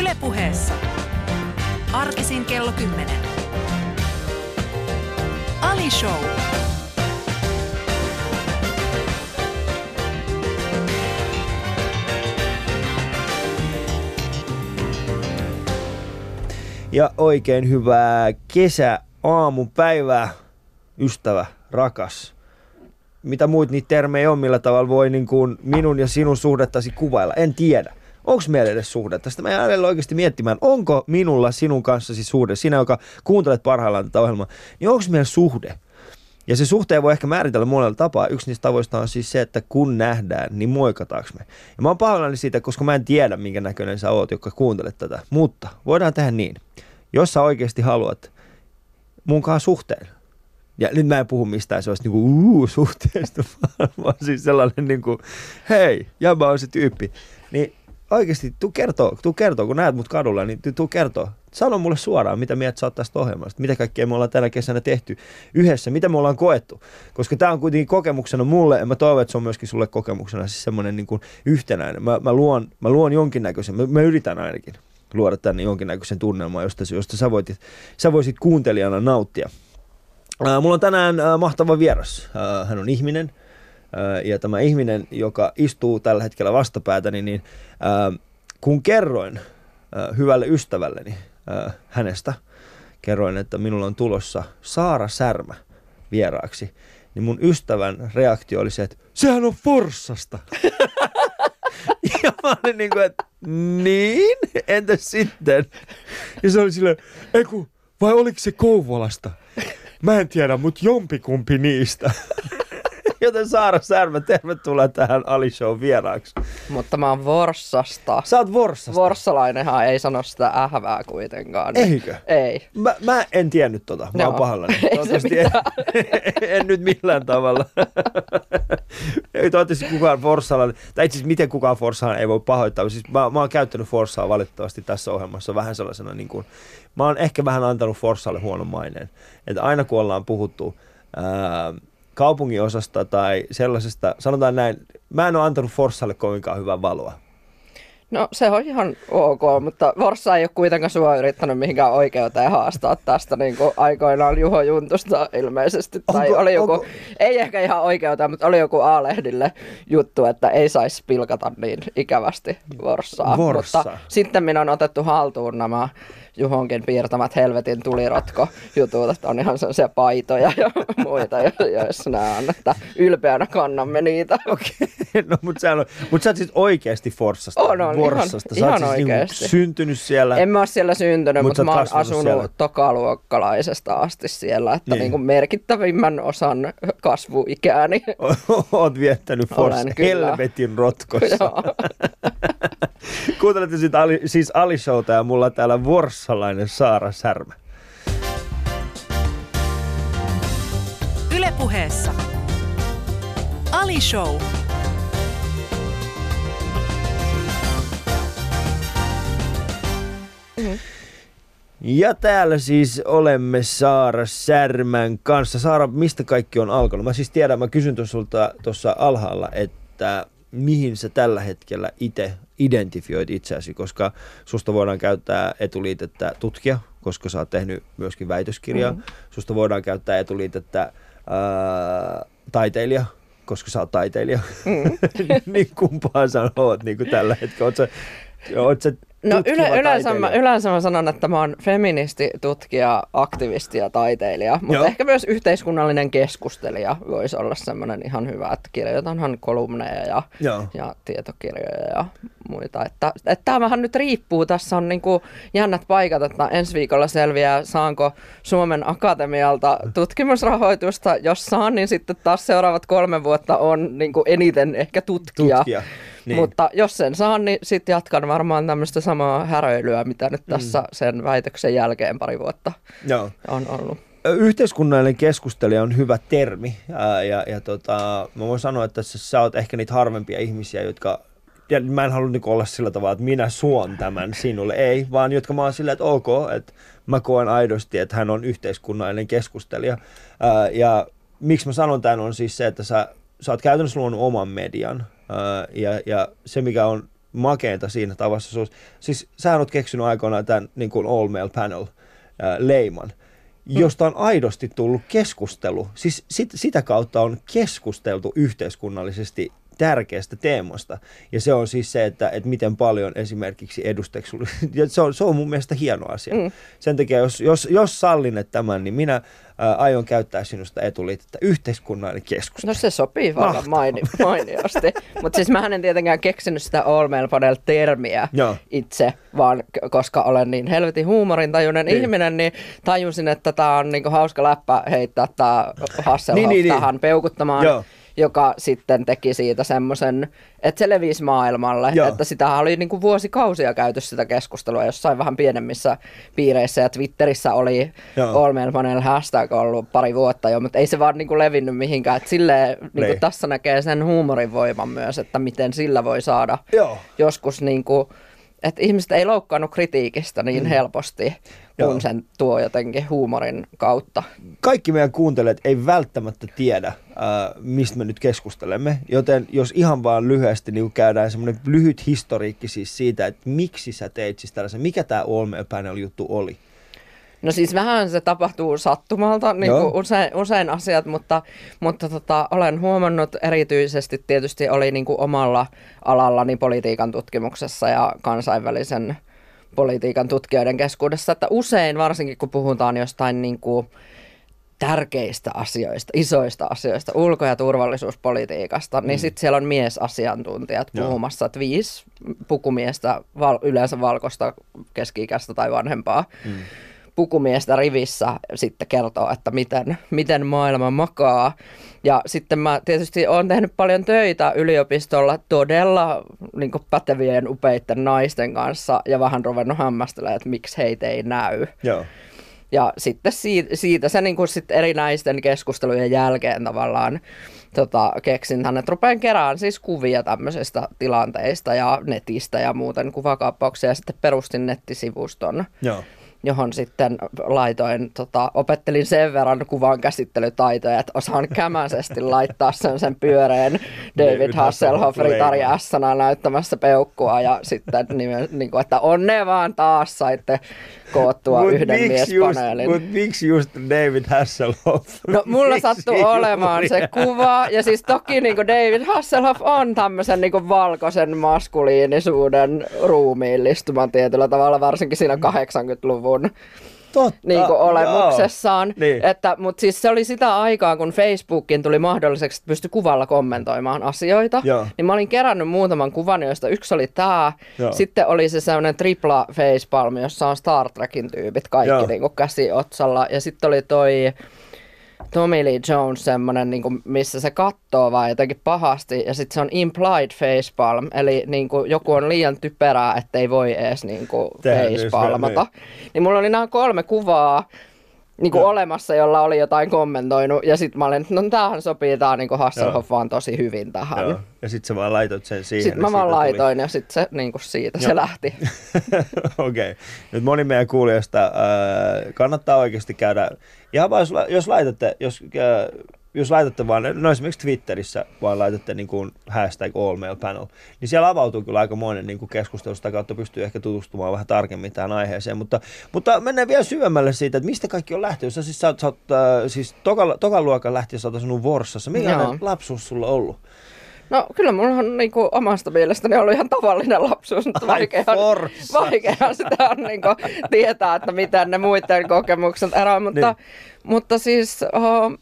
Ylepuheessa. Arkisin kello 10. Ali Show. Ja oikein hyvää kesä aamupäivää, ystävä, rakas. Mitä muut niitä termejä on, millä tavalla voi niin kuin minun ja sinun suhdettasi kuvailla? En tiedä. Onko meillä edes suhdetta? Sitä mä jään oikeasti miettimään, onko minulla sinun kanssasi suhde, sinä joka kuuntelet parhaillaan tätä ohjelmaa, niin onko meillä suhde? Ja se suhteen voi ehkä määritellä monella tapaa. Yksi niistä tavoista on siis se, että kun nähdään, niin moikataanko me. Ja mä oon pahoillani siitä, koska mä en tiedä, minkä näköinen sä oot, joka kuuntelet tätä. Mutta voidaan tehdä niin. Jos sä oikeasti haluat munkaan suhteen, ja nyt mä en puhu mistään se olisi niinku uu suhteesta, vaan, siis sellainen niinku, hei, jäbä on se tyyppi. Niin oikeasti tuu kertoo, tuu kertoo, kun näet mut kadulla, niin tuu kertoo. Sano mulle suoraan, mitä mieltä sä oot tästä ohjelmasta, mitä kaikkea me ollaan tänä kesänä tehty yhdessä, mitä me ollaan koettu. Koska tämä on kuitenkin kokemuksena mulle, ja mä toivon, että se on myöskin sulle kokemuksena siis semmoinen niin kuin yhtenäinen. Mä, mä, luon, mä luon jonkinnäköisen, mä, mä yritän ainakin luoda tänne jonkinnäköisen tunnelman, josta, josta sä, voitit, sä voisit kuuntelijana nauttia. Äh, mulla on tänään äh, mahtava vieras. Äh, hän on ihminen, ja tämä ihminen, joka istuu tällä hetkellä vastapäätäni, niin kun kerroin hyvälle ystävälleni hänestä, kerroin, että minulla on tulossa Saara Särmä vieraaksi, niin mun ystävän reaktio oli se, että sehän on Forssasta. ja mä olin niin kuin, että niin, entäs sitten? Ja se oli silleen, ei kun, vai oliko se Kouvolasta? Mä en tiedä, mutta jompikumpi niistä. Joten Saara Särmä, tervetuloa tähän Ali Show vieraaksi. Mutta mä oon Vorssasta. Sä oot Vorssasta. Vorssalainenhan ei sano sitä ähvää kuitenkaan. Eikö? Ei. Mä, mä en tiennyt tota. Mä oon pahallani. Toivottavasti en, en nyt millään tavalla. ei toivottavasti kukaan Forssalla, tai itse asiassa miten kukaan Forssaan ei voi pahoittaa. Siis mä, mä oon käyttänyt Forssaa valitettavasti tässä ohjelmassa vähän sellaisena niin kuin, mä oon ehkä vähän antanut Forssalle huonon maineen. Että aina kun ollaan puhuttu ää, kaupunginosasta tai sellaisesta, sanotaan näin, mä en ole antanut Forssalle kovinkaan hyvää valoa. No se on ihan ok, mutta Vorssa ei ole kuitenkaan sua yrittänyt mihinkään oikeuteen haastaa tästä niin kuin aikoinaan Juho Juntusta ilmeisesti. tai Onko- oli joku, onko- ei ehkä ihan oikeuteen, mutta oli joku A-lehdille juttu, että ei saisi pilkata niin ikävästi Vorssaa. Vorssa. Mutta sitten minä on otettu haltuun nämä Juhonkin piirtämät helvetin tulirotko jutut, että on ihan sellaisia paitoja ja muita, jo- joissa nämä on, että ylpeänä kannamme niitä. Okei, no mutta sä, mut sä oot siis oikeasti Forssasta. On, on, ihan- Forssasta. Ihan oot siis niinku oikeesti. syntynyt siellä. En mä ole siellä syntynyt, Mut mutta oot mä oon asunut siellä. tokaluokkalaisesta asti siellä, että Niin. niin. Niin merkittävimmän osan kasvuikääni. Oot viettänyt Forssa helvetin rotkossa. Kuuntelette sit Ali, siis Ali Showta ja mulla täällä vorssalainen Saara Särmä. Ylepuheessa. Ali Show. Ja täällä siis olemme Saara Särmän kanssa. Saara, mistä kaikki on alkanut? Mä siis tiedän, mä kysyn tuossa alhaalla, että mihin sä tällä hetkellä itse identifioit itseäsi, koska susta voidaan käyttää etuliitettä tutkija, koska sä oot tehnyt myöskin väitöskirjaa. Mm. Susta voidaan käyttää etuliitettä ää, taiteilija, koska sä oot taiteilija. Mm. niin kumpaa sä oot niin kuin tällä hetkellä? Oot sä, oot sä No yle, yleensä, mä, yleensä mä sanon, että mä oon feministi, tutkija, aktivisti ja taiteilija, mutta Joo. ehkä myös yhteiskunnallinen keskustelija voisi olla semmoinen ihan hyvä, että kirjoitanhan kolumneja ja, Joo. ja tietokirjoja ja muita. Että, että tämä vähän nyt riippuu, tässä on niinku jännät paikat, että ensi viikolla selviää, saanko Suomen Akatemialta tutkimusrahoitusta. Jos saan, niin sitten taas seuraavat kolme vuotta on niinku eniten ehkä tutkija. Tutkija, niin. Mutta jos sen saan, niin sitten jatkan varmaan tämmöistä samaa häröilyä, mitä nyt tässä mm. sen väitöksen jälkeen pari vuotta Joo. on ollut. Yhteiskunnallinen keskustelija on hyvä termi ää, ja, ja tota, mä voin sanoa, että sä, sä oot ehkä niitä harvempia ihmisiä, jotka ja mä en halua niinku olla sillä tavalla, että minä suon tämän sinulle, ei, vaan jotka mä oon sillä, että ok, että mä koen aidosti, että hän on yhteiskunnallinen keskustelija. Ää, ja miksi mä sanon tämän on siis se, että sä, sä oot käytännössä luonut oman median ja, ja se mikä on makeinta siinä tavassa. Siis sä oot keksinyt aikoinaan tämän niin kuin all male panel leiman, josta on aidosti tullut keskustelu. Siis sit, sitä kautta on keskusteltu yhteiskunnallisesti tärkeästä teemasta. Ja se on siis se, että, että miten paljon esimerkiksi ja se on, se on mun mielestä hieno asia. Mm. Sen takia, jos, jos, jos sallinet tämän, niin minä ää, aion käyttää sinusta etuliitettä yhteiskunnallinen keskustelu. No se sopii vallan maini, mainiosti. Mutta siis mä en tietenkään keksinyt sitä all male panel termiä Joo. itse, vaan koska olen niin helvetin huumorintajuinen Niin. niin. ihminen, niin tajusin, että tämä on niinku hauska läppä heittää tämä Hasselhoff Niin, niin, niin. tähän peukuttamaan. Joo. Joka sitten teki siitä semmoisen, että se levisi maailmalle. Joo. Että sitä oli niin kuin vuosikausia käyty sitä keskustelua jossain vähän pienemmissä piireissä ja Twitterissä oli Male Panel hashtag ollut pari vuotta jo, mutta ei se vaan niin kuin levinnyt mihinkään. Että silleen, niin Niin. kuin tässä näkee sen huumorin voiman myös, että miten sillä voi saada Joo. joskus niin kuin, että ihmiset ei loukkaannut kritiikistä niin mm. helposti, kun Joo. sen tuo jotenkin huumorin kautta. kaikki meidän kuuntelijat ei välttämättä tiedä, mistä me nyt keskustelemme, joten jos ihan vaan lyhyesti niin käydään semmoinen lyhyt historiikki siis siitä, että miksi sä teit siis tällaisen, mikä tämä Panel juttu oli? No siis vähän se tapahtuu sattumalta, niin kuin usein, usein asiat, mutta, mutta tota, olen huomannut erityisesti tietysti oli niin kuin omalla alallani politiikan tutkimuksessa ja kansainvälisen politiikan tutkijoiden keskuudessa, että usein varsinkin kun puhutaan jostain niin kuin tärkeistä asioista, isoista asioista, ulko- ja turvallisuuspolitiikasta, niin sitten siellä on miesasiantuntijat Joo. puhumassa, että viisi pukumiestä, val- yleensä valkoista keski-ikäistä tai vanhempaa, mm. pukumiestä rivissä sitten kertoo, että miten, miten maailma makaa. Ja sitten mä tietysti olen tehnyt paljon töitä yliopistolla todella niin pätevien upeitten naisten kanssa ja vähän ruvennut hämmästelemään, että miksi heitä ei näy. Joo. Ja sitten siitä, siitä se niin kuin sit erinäisten keskustelujen jälkeen tavallaan tota, keksin tänne, että rupean kerään siis kuvia tämmöisistä tilanteista ja netistä ja muuten kuvakaappauksia. Ja sitten perustin nettisivuston Joo. johon sitten laitoin, tota, opettelin sen verran kuvan käsittelytaitoja, että osaan kämäisesti laittaa sen, sen pyöreän David Hasselhoff ritari näyttämässä peukkua. Ja sitten niin, niin kuin, että onne vaan taas saitte koottua Mut yhden miespaneelin. mut miksi just David Hasselhoff? No mulla Miksi sattui olemaan se kuva, ja siis toki niin David Hasselhoff on tämmöisen niin valkoisen maskuliinisuuden ruumiillistuman tietyllä tavalla, varsinkin siinä 80-luvun Totta, niin kuin olemuksessaan. Niin. Että, mutta siis se oli sitä aikaa, kun Facebookin tuli mahdolliseksi, että pystyi kuvalla kommentoimaan asioita. Joo. Niin mä olin kerännyt muutaman kuvan, joista yksi oli tämä. Joo. Sitten oli se sellainen tripla facepalm, jossa on Star Trekin tyypit kaikki Joo. niin kuin käsi otsalla. Ja sitten oli toi Tommy Lee Jones semmoinen, niin kuin, missä se kattoo vaan jotenkin pahasti. Ja sitten se on implied facepalm, eli niin kuin, joku on liian typerää, ettei voi edes niin kuin, facepalmata. niin. Niin mulla oli nämä kolme kuvaa niin kuin olemassa, jolla oli jotain kommentoinut. Ja sitten mä olin, että no tämähän sopii, tää niin kuin Hasselhoff vaan tosi hyvin tähän. Joo. Ja sit sä vaan laitoit sen siihen. Sitten mä vaan siitä tuli- laitoin ja sitten se niin kuin siitä Joo. se lähti. Okei. Okay. Nyt moni meidän kuulijoista äh, kannattaa oikeasti käydä, ihan vaan jos, jos laitatte, jos, äh, jos laitatte vaan, no esimerkiksi Twitterissä vaan laitatte niin kuin hashtag all male panel, niin siellä avautuu kyllä aikamoinen niin kuin keskustelu, sitä kautta pystyy ehkä tutustumaan vähän tarkemmin tähän aiheeseen, mutta, mutta mennään vielä syvemmälle siitä, että mistä kaikki on lähtenyt. Sä siis, sä, sä, äh, siis tokan, tokan luokan lähtien sä oot asunut Vorsassa. Minkälainen Joo. lapsuus sulla on ollut? No kyllä mulla on niin kuin, omasta mielestäni ollut ihan tavallinen lapsuus, mutta Ai, vaikeahan, vaikeahan sitä on niin kuin, tietää, että miten ne muiden kokemukset eroavat. Mutta, Niin. mutta siis oh,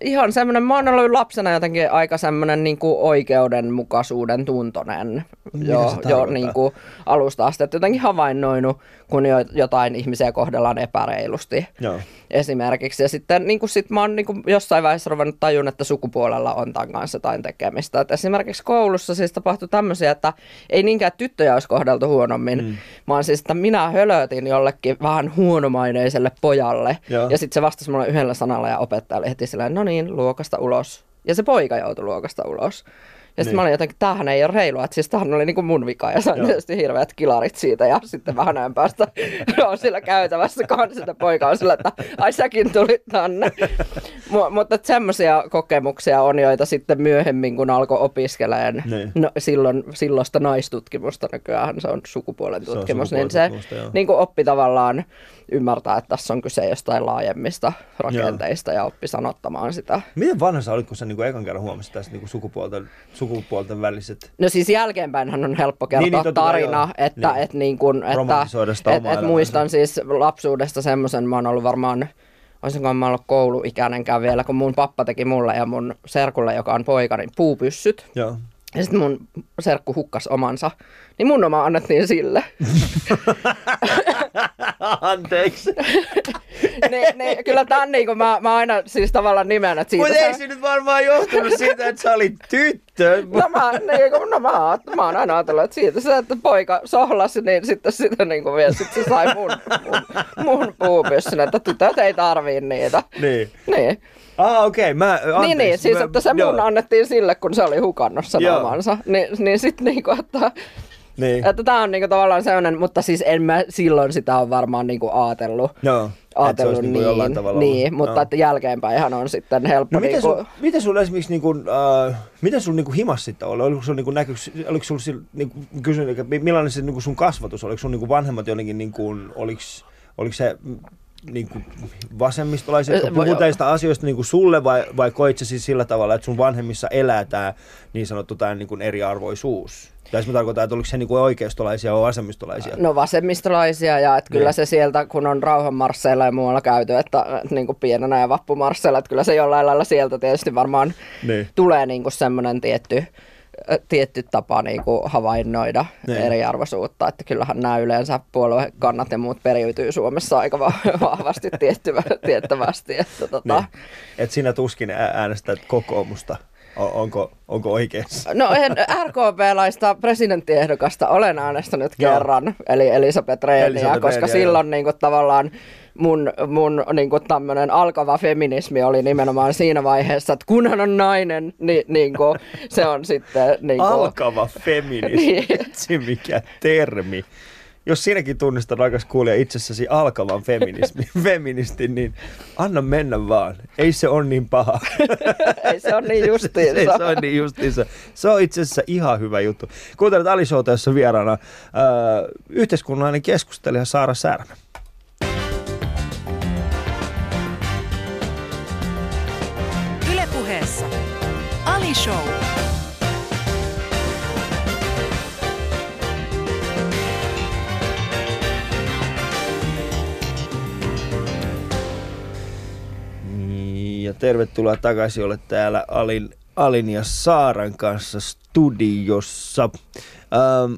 ihan semmoinen, mä oon ollut lapsena jotenkin aika semmoinen niin kuin oikeudenmukaisuuden tuntonen Mitä jo, jo niin kuin alusta asti, että jotenkin havainnoinut, kun jo, jotain ihmisiä kohdellaan epäreilusti Joo. esimerkiksi. Ja sitten niin kuin sit mä oon niin kuin jossain vaiheessa ruvennut tajun, että sukupuolella on tämän kanssa jotain tekemistä. Et esimerkiksi koulussa siis tapahtui tämmöisiä, että ei niinkään tyttöjä olisi kohdeltu huonommin, mm. vaan siis, että minä hölötin jollekin vähän huonomaineiselle pojalle. Joo. Ja sitten se vastasi mulle yhdellä sanalla ja opettaja oli heti silleen, no niin, luokasta ulos. Ja se poika joutui luokasta ulos. Ja sitten mä olin jotenkin, tämähän ei ole reilua, että siis tämähän oli niinku mun vika ja sain Joo. tietysti hirveät kilarit siitä ja sitten vähän ajan päästä on sillä käytävässä kanssa, että poika on sillä, että ai säkin tulit tänne. Mu- mutta semmoisia kokemuksia on, joita sitten myöhemmin, kun alkoi opiskeleen Niin. no, silloin, silloista naistutkimusta, nykyään se on sukupuolen Se on tutkimus, niin se joo. niin kuin oppi tavallaan ymmärtää, että tässä on kyse jostain laajemmista rakenteista ja oppi sanottamaan sitä. Miten vanha sä olit, kun sä niinku ekan kerran huomasit tästä niinku sukupuolten, sukupuolten väliset... No siis jälkeenpäinhän on helppo kertoa Niin, niin, tarina, joo. että, Niin. et niin kun, että sitä et, muistan siis lapsuudesta semmoisen, mä oon ollut varmaan, olisinko mä ollut kouluikäinenkään vielä, kun mun pappa teki mulle ja mun serkulle, joka on poika, niin puupyssyt. Joo. Ja sitten mun serkku hukkas omansa, niin mun oma annettiin sille. Anteeksi. ne, ne, kyllä tämän niin kuin mä, mä aina siis tavallaan nimen, että siitä Mutta ei se- nyt varmaan johtunut siitä, että sä olit tyttö. No mä, niin kuin, no mä, oon- mä oon aina ajatellut, että siitä se, että poika sohlasi, niin sitten sitä niin kuin vielä sit se sai mun, mun, mun puupyssyn, että tytöt ei tarvii niitä. Niin. Niin. Ah, okei. Okay. Mä, anteeksi. niin, niin, siis mä, että se mun annettiin sille, kun se oli hukannut sen Joo. Ni, niin sitten niinku, että, Niin. että tää on niinku tavallaan sellainen, mutta siis en mä silloin sitä on varmaan niinku ajatellut. Joo. Se Ajatellut niinku niin, jollain tavalla niin mutta Joo. että jälkeenpäinhän on sitten helppo No miten, niinku, sun, miten sulla esimerkiksi, niin kuin, äh, miten sun niin kuin himas sitten oli? Oliko sulla niin kuin näkyks, oliko sulla niin kuin, kysyn, että millainen se niin kuin sun kasvatus? Oliko sun niin kuin vanhemmat jotenkin, niin kuin, oliko, oliko se niin kuin vasemmistolaisia, jotka puhuu asioista niin kuin sulle vai, vai koit siis sillä tavalla, että sun vanhemmissa elää tämä niin sanottu tämä niin kuin eriarvoisuus? Tai mä tarkoitan, että oliko se niin kuin oikeistolaisia vai vasemmistolaisia? No vasemmistolaisia ja että kyllä Niin. se sieltä, kun on rauhanmarsseilla ja muualla käyty, että, että niin kuin pienenä ja vappumarsseilla, että kyllä se jollain lailla sieltä tietysti varmaan Niin. tulee niin kuin semmoinen tietty, tietty tapa niin kuin havainnoida Niin. eriarvoisuutta, että kyllähän nämä yleensä puoluekannat ja muut periytyy Suomessa aika va- vahvasti tiettyvä, tiettävästi. Että tota, Niin. Et sinä tuskin äänestät kokoomusta. Onko, onko oikeassa? No en RKP-laista presidenttiehdokasta olen äänestänyt Joo. kerran, eli Elisabeth Elisabeth koska Rehniä, silloin niin kuin, tavallaan mun, mun niin kuin, tämmöinen alkava feminismi oli nimenomaan siinä vaiheessa, että kun hän on nainen, niin, niin kuin, se on sitten... Niin kuin, Alkava feminismi. Niin. Mikä termi. Jos sinäkin tunnistat, rakas kuulija, itsessäsi alkavan feminismi, feministin, niin anna mennä vaan. Ei se ole niin paha. ei se on niin justiinsa. Ei se on niin justiinsa. Se on itse asiassa ihan hyvä juttu. Kuuntelet Ali Showta, jossa vieraana äh, yhteiskunnallinen keskustelija Saara Särmä. Show. Ja tervetuloa takaisin, olet täällä Alin, Alin ja Saaran kanssa studiossa. Ähm,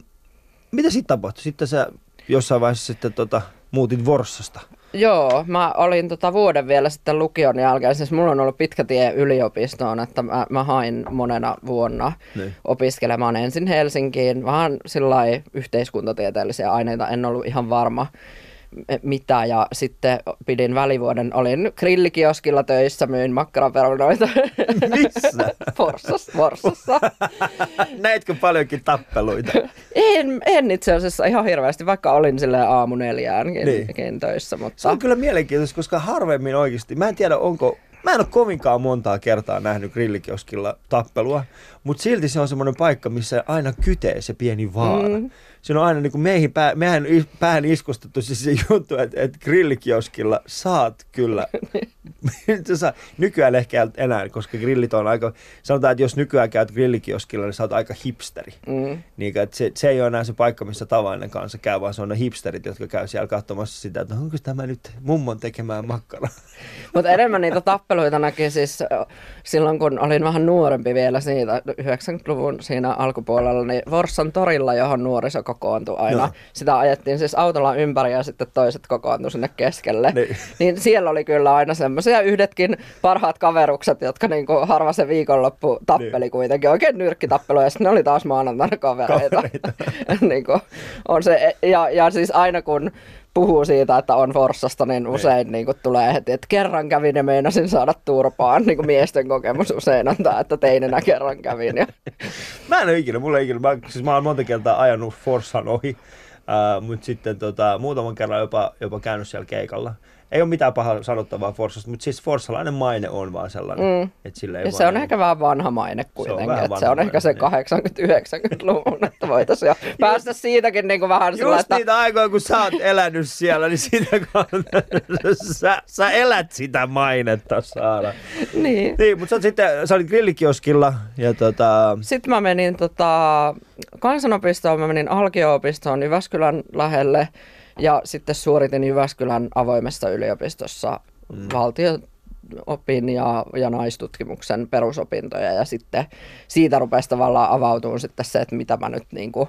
mitä sitten tapahtui? Sitten sä jossain vaiheessa sitten tota, muutit Vorssasta. Joo, mä olin tota vuoden vielä sitten lukion jälkeen. Siis mulla on ollut pitkä tie yliopistoon, että mä, mä hain monena vuonna Niin. opiskelemaan ensin Helsinkiin. Vähän sillä yhteiskuntatieteellisiä aineita, en ollut ihan varma mitä. Ja sitten pidin välivuoden, olin grillikioskilla töissä, myin makkaraperunoita. Missä? Forssassa. Forssassa. Näitkö paljonkin tappeluita? En, en itse asiassa ihan hirveästi, vaikka olin sille aamu neljäänkin Niin. töissä. Mutta... Se on kyllä mielenkiintoista, koska harvemmin oikeasti, mä en tiedä onko, mä en ole kovinkaan montaa kertaa nähnyt grillikioskilla tappelua, mutta silti se on semmoinen paikka, missä aina kytee se pieni vaara. Mm. Siinä on aina niin kuin meihin, pää, mehän päähän iskostettu siis se juttu, että, että grillikioskilla saat kyllä, nykyään ehkä enää, koska grillit on aika, sanotaan, että jos nykyään käyt grillikioskilla, niin sä oot aika hipsteri. Mm. Niin, että se, se ei ole enää se paikka, missä tavallinen kanssa käy, vaan se on ne hipsterit, jotka käy siellä katsomassa sitä, että onko tämä nyt mummon tekemään makkara. Mutta enemmän niitä tappeluita näki siis silloin, kun olin vähän nuorempi vielä siitä 90-luvun siinä alkupuolella, niin Forssan torilla, johon nuoriso kokoontui aina. Joo. Sitä ajettiin siis autolla ympäri ja sitten toiset kokoontui sinne keskelle. Niin. Niin siellä oli kyllä aina semmoisia yhdetkin parhaat kaverukset, jotka niinku harva se viikonloppu tappeli Niin. kuitenkin. Oikein nyrkkitappeluja ja sitten ne oli taas maanantaina kavereita. Kavereita. niinku, on se, ja, ja siis aina kun puhuu siitä, että on Forssasta, niin usein niin kuin tulee heti, että kerran kävin ja meinasin saada turpaan. Niin kuin miesten kokemus usein antaa, että teinenä kerran kävin. Ja... Mä en ole ikinä, mulla ei ikinä. Mä, siis mä oon monta kertaa ajanut Forssan ohi, uh, mutta sitten tota, muutaman kerran jopa, jopa käynyt siellä keikalla ei ole mitään pahaa sanottavaa Forsasta, mutta siis forssalainen maine on vaan sellainen. Mm. Että sillä ei ja se on niin... ehkä vähän vanha maine kuitenkin. Se on, että se on ehkä se 80-90-luvun, että voitaisiin jo päästä siitäkin niin kuin vähän Just että... niitä aikoja, kun sä oot elänyt siellä, niin sitä sä, sä elät sitä mainetta, Saara. niin. niin mutta sä, sitten, sä olit grillikioskilla ja tota... Sitten mä menin tota, kansanopistoon, mä menin Alkio-opistoon Jyväskylän lähelle ja sitten suoritin Jyväskylän avoimessa yliopistossa mm. valtio-opin ja, ja naistutkimuksen perusopintoja ja sitten siitä rupesi tavallaan avautumaan sitten se, että mitä mä nyt niin kuin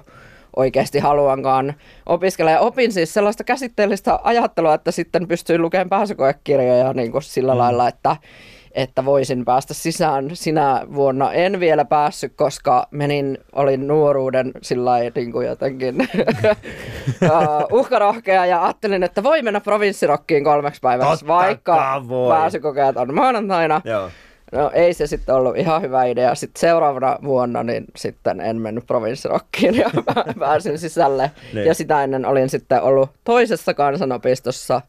oikeasti haluankaan opiskella. Ja opin siis sellaista käsitteellistä ajattelua, että sitten pystyin lukemaan pääsykoekirjoja niin kuin sillä mm. lailla, että että voisin päästä sisään. Sinä vuonna en vielä päässyt, koska menin, olin nuoruuden sillä niin kuin jotenkin uhkarohkea ja ajattelin, että voi mennä provinssirokkiin kolmeksi päiväksi, vaikka pääsykokeet on maanantaina. Joo. No ei se sitten ollut ihan hyvä idea. Sitten seuraavana vuonna niin sitten en mennyt provinssirokkiin ja pääsin sisälle. Niin. Ja sitä ennen olin sitten ollut toisessa kansanopistossa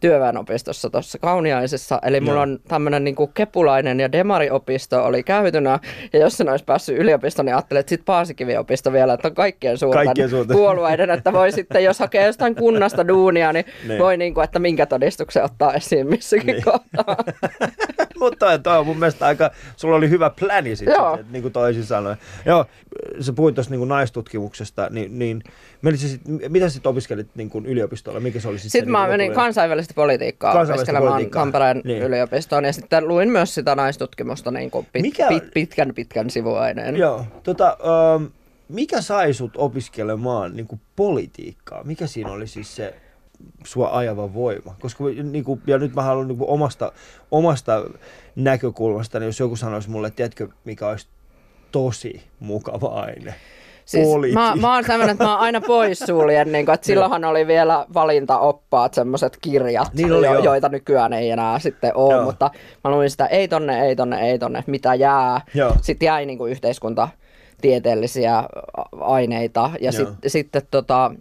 työväenopistossa tuossa Kauniaisessa. Eli mulla on tämmöinen niin kepulainen ja demariopisto oli käytynä. Ja jos sen olisi päässyt yliopistoon, niin ajattelin, että sitten Paasikiviopisto vielä, että on kaikkien suurten, kaikkien suurten. puolueiden, että voi sitten, jos hakee jostain kunnasta duunia, niin, niin. voi niin kuin, että minkä todistuksen ottaa esiin missäkin niin. kohtaa. Mutta toi on mun mielestä aika, sulla oli hyvä pläni sitten, Joo. Sit, niin kuin toisin sanoen. Joo, sä puhuit tuossa niin naistutkimuksesta, niin, niin sit, mitä sitten opiskelit niin kuin yliopistolla? Mikä se oli sitten? Sitten niin mä menin kansainvälistä politiikkaa kansainvälistä opiskelemaan. Tampereen niin. yliopistoon ja sitten luin myös sitä naistutkimusta niin kuin pit, mikä... pit, pitkän pitkän sivuaineen. Joo, tota, um, mikä sai sut opiskelemaan niin kuin politiikkaa? Mikä siinä oli siis se sua ajava voima. Koska niin kuin, ja nyt mä haluan niin kuin omasta, omasta näkökulmasta, niin jos joku sanoisi mulle, että tiedätkö, mikä olisi tosi mukava aine. Siis mä, mä oon sellainen, että mä oon aina poissuljen, niin kuin, että silloinhan oli vielä valintaoppaat, semmoiset kirjat, niin oli, jo, joita nykyään ei enää sitten ole, joo. mutta mä luin sitä ei tonne, ei tonne, ei tonne, mitä jää. Joo. Sitten jäi niin kuin yhteiskunta tieteellisiä aineita ja sit, sitten tota,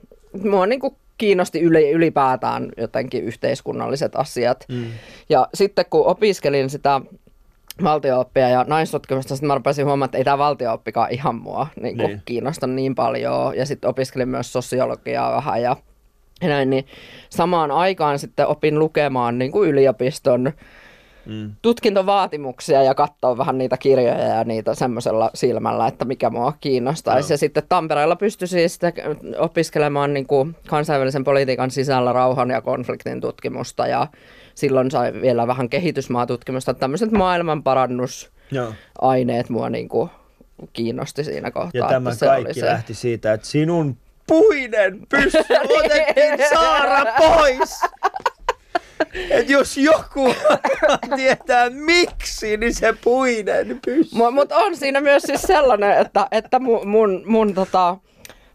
mua niin kuin kiinnosti ylipäätään jotenkin yhteiskunnalliset asiat. Mm. Ja sitten kun opiskelin sitä valtiooppia ja naistutkimusta, sitten mä rupesin huomaamaan, että ei tämä valtiooppikaan ihan mua niin niin. kiinnosta niin paljon. Ja sitten opiskelin myös sosiologiaa vähän ja näin, niin samaan aikaan sitten opin lukemaan niin kuin yliopiston mm. tutkintovaatimuksia ja katsoa vähän niitä kirjoja ja niitä semmoisella silmällä, että mikä mua kiinnostaisi. No. Ja sitten Tampereella pystyi sitten opiskelemaan niin kuin kansainvälisen politiikan sisällä rauhan ja konfliktin tutkimusta ja silloin sai vielä vähän kehitysmaatutkimusta, tämmöiset maailmanparannusaineet mua niin kuin kiinnosti siinä kohtaa. Ja tämä se kaikki se. lähti siitä, että sinun puinen pyssy otettiin Saara pois. Et jos joku tietää miksi, niin se puinen pyssy. Mutta on siinä myös siis sellainen, että, että mun, mun, mun tota,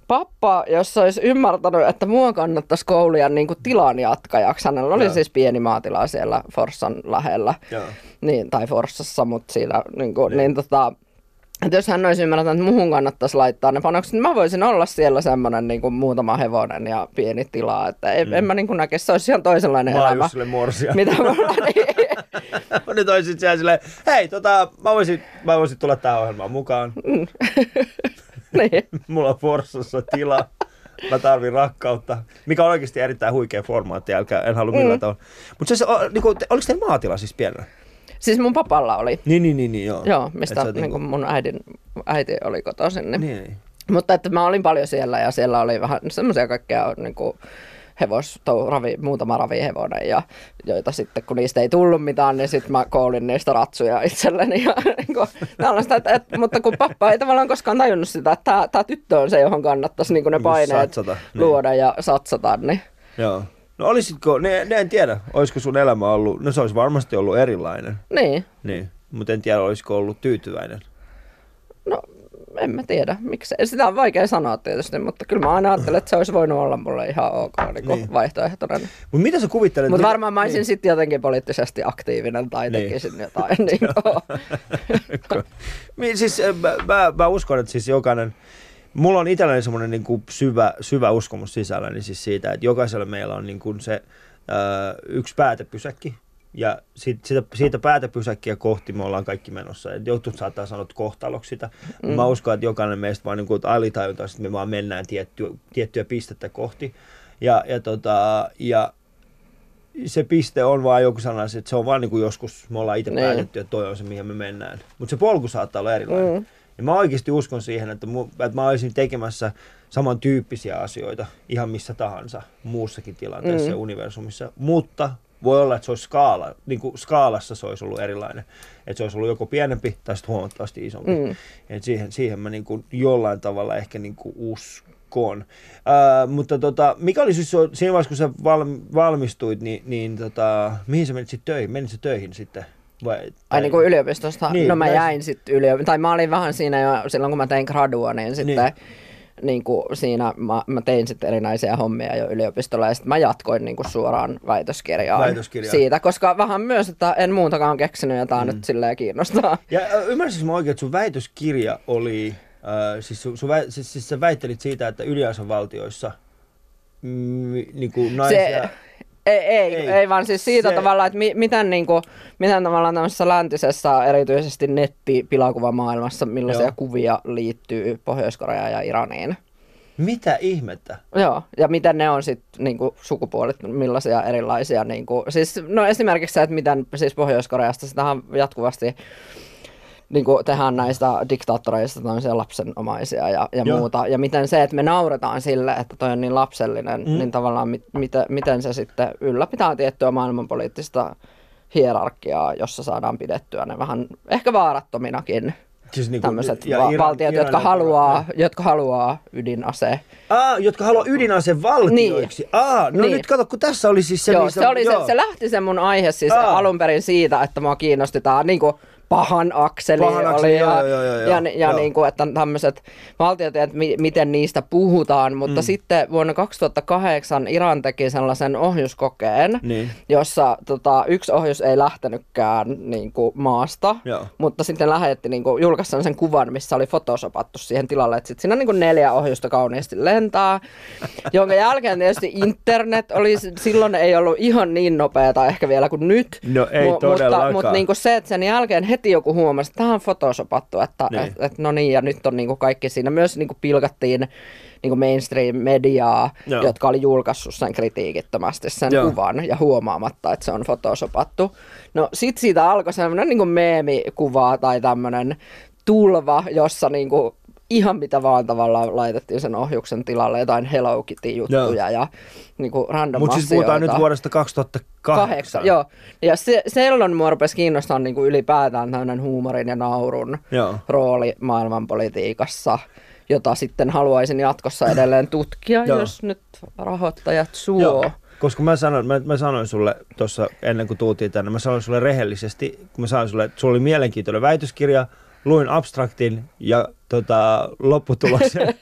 pappa, jos olisi ymmärtänyt, että mua kannattaisi koulia niin kuin tilan jatkajaksi, hänellä oli Joo. siis pieni maatila siellä Forssan lähellä, Niin, tai Forssassa, mutta siinä, niin, kuin, niin. niin tota, että jos hän olisi ymmärtänyt, että muuhun kannattaisi laittaa ne panokset, niin mä voisin olla siellä semmoinen niin kuin muutama hevonen ja pieni tila. Että en, mm. en mä niin kuin näke, se olisi ihan toisenlainen mä elämä. Mä morsia. Mitä mä niin. Nyt olisit siellä silleen, hei, tota, mä voisin, mä voisin tulla tähän ohjelmaan mukaan. Mm. niin. Mulla on Forssassa tila. Mä tarvin rakkautta, mikä on oikeasti erittäin huikea formaatti, älkää, en halua millään mm. tavalla. Mutta se, niinku, oliko teillä maatila siis pienellä? Siis mun papalla oli. Niin, niin, niin, niin joo. Joo, mistä niin kuin mun äidin, äiti oli kotoisin. Niin. niin. Mutta että mä olin paljon siellä ja siellä oli vähän semmoisia kaikkea niin kuin, hevos, tou, ravi, muutama ravihevonen, ja, joita sitten kun niistä ei tullut mitään, niin sitten mä koulin niistä ratsuja itselleni. Ja, niin kuin, tällaista, että, että, mutta kun pappa ei tavallaan koskaan tajunnut sitä, että tämä, tämä tyttö on se, johon kannattaisi niin ne paineet satsata, niin. luoda niin. ja satsata. Niin. Joo. No olisitko, ne, ne en tiedä, olisiko sun elämä ollut, no se olisi varmasti ollut erilainen. Niin. Niin, mutta en tiedä, olisiko ollut tyytyväinen. No en mä tiedä, miksi. Sitä on vaikea sanoa tietysti, mutta kyllä mä aina ajattelen, että se olisi voinut olla mulle ihan ok niin Niin. vaihtoehtona. Mutta mitä sä kuvittelet? Mutta varmaan mä olisin niin. sitten jotenkin poliittisesti aktiivinen tai Niin. tekisin jotain. Niin Siis äh, mä, mä, mä uskon, että siis jokainen, mulla on itselläni semmoinen niin kuin syvä, syvä uskomus sisälläni siis siitä, että jokaisella meillä on niin kuin se ö, yksi päätepysäkki, ja sit, siitä, siitä päätepysäkkiä kohti me ollaan kaikki menossa. Et jotkut saattaa sanoa kohtaloksi sitä. Mm. Mä uskon, että jokainen meistä vaan niin kuin, alitajuntaan, että me vaan mennään tiettyä, tiettyä pistettä kohti. Ja, ja, tota, ja se piste on vaan joku sana, että se on vaan niin kuin joskus, me ollaan itse Niin. päätetty, että toi on se, mihin me mennään. Mutta se polku saattaa olla erilainen. Mm. Ja mä oikeasti uskon siihen, että, mu, että mä olisin tekemässä samantyyppisiä asioita ihan missä tahansa muussakin tilanteessa Mm. ja universumissa. Mutta voi olla, että se olisi skaala, niin kuin skaalassa se olisi ollut erilainen. Että se olisi ollut joko pienempi tai sitten huomattavasti isompi. Mm. Et siihen, siihen mä niin kuin jollain tavalla ehkä niin kuin uskon. Ää, mutta tota, mikä oli siis siinä vaiheessa, kun sä val, valmistuit, niin, niin tota, mihin sä menit sitten töihin? Menit sä töihin sitten? Vai, Ai niin kuin yliopistosta? Niin, Niin, no mä mä- jäin sitten yliopistosta, tai mä olin vähän siinä jo silloin kun mä tein gradua, niin sitten Niin. niin. kuin siinä mä, mä tein sitten erinäisiä hommia jo yliopistolla ja sitten mä jatkoin niin kuin suoraan väitöskirjaan, Väitöskirjaan. siitä, koska vähän myös, että en muutakaan keksinyt ja tää mm. nyt silleen kiinnostaa. Ja ymmärsinkö mä oikein, että sun väitöskirja oli, äh, siis, sun, sun väit, siis, siis sä väittelit siitä, että yliasavaltioissa mm, niin kuin naisia... Se, ei, ei, Ei. ei, vaan siis siitä Se- tavallaan, että mi, miten, niin kuin, miten tavallaan tämmöisessä läntisessä, erityisesti nettipilakuvamaailmassa, millaisia Joo. Kuvia liittyy Pohjois-Koreaan ja Iraniin. Mitä ihmettä? Joo, ja miten ne on sitten niinku, sukupuolit, millaisia erilaisia. Niinku, siis, no esimerkiksi se, että miten siis Pohjois-Koreasta, sitähän jatkuvasti niinku, tehdään näistä diktaattoreista tämmöisiä lapsenomaisia ja, ja Joo. muuta. Ja miten se, että me nauretaan sille, että toi on niin lapsellinen, Mm. niin tavallaan mit, miten, miten se sitten ylläpitää tiettyä maailmanpoliittista hierarkiaa, jossa saadaan pidettyä ne vähän ehkä vaarattominakin Siis niin tämmöiset va- valtiot, jotka haluaa, jotka haluaa ydinase. Ah, jotka haluaa ydinaseen valtioiksi. Niin. Ah, no niin. Niin. nyt kato, kun tässä oli siis se, Joo, missä- se, oli se, se lähti se mun aihe siis Aa. alun perin siitä, että mua kiinnosti tää niinku pahan akseli, Pahan akseli, oli ja, joo, joo, joo, ja, ja joo. Niinku, että tämmöiset valtiot, että mi, miten niistä puhutaan, mutta mm. sitten vuonna 2008 Iran teki sellaisen ohjuskokeen, Niin. jossa tota, yksi ohjus ei lähtenytkään niinku, maasta, Joo. mutta sitten lähetti niinku, julkaisi sellaisen kuvan, missä oli photosopattu siihen tilalle, että sitten siinä niinku neljä ohjusta kauniisti lentää, jonka jälkeen tietysti internet oli, silloin ei ollut ihan niin nopeata ehkä vielä kuin nyt, No ei Mu-. Mutta, mutta niinku se, että sen jälkeen heti joku huomasi, että tämä on photosopattu, että Niin. niin. et, et, no niin, ja nyt on niinku kaikki siinä. Myös niinku pilkattiin niinku mainstream-mediaa, Joo. jotka oli julkaissut sen kritiikittömästi sen Joo. Kuvan ja huomaamatta, että se on photosopattu. No sit siitä alkoi semmoinen niinku meemikuva tai tämmöinen tulva, jossa niinku ihan mitä vaan tavallaan laitettiin sen ohjuksen tilalle, jotain Hello Kitty-juttuja ja niinku random Mutta siis puhutaan nyt vuodesta 2008. Kahdeksan, joo. Ja se, silloin mua rupesi kiinnostaa niin kuin ylipäätään tämmöinen huumorin ja naurun Joo. rooli maailmanpolitiikassa, jota sitten haluaisin jatkossa edelleen tutkia, jos nyt rahoittajat suo. Joo. Koska mä sanoin, mä, mä sanoin sulle tuossa ennen kuin tultiin tänne, mä sanoin sulle rehellisesti, kun mä sanoin sulle, että sulla oli mielenkiintoinen väitöskirja, luin abstraktin ja tota, lopputuloksen.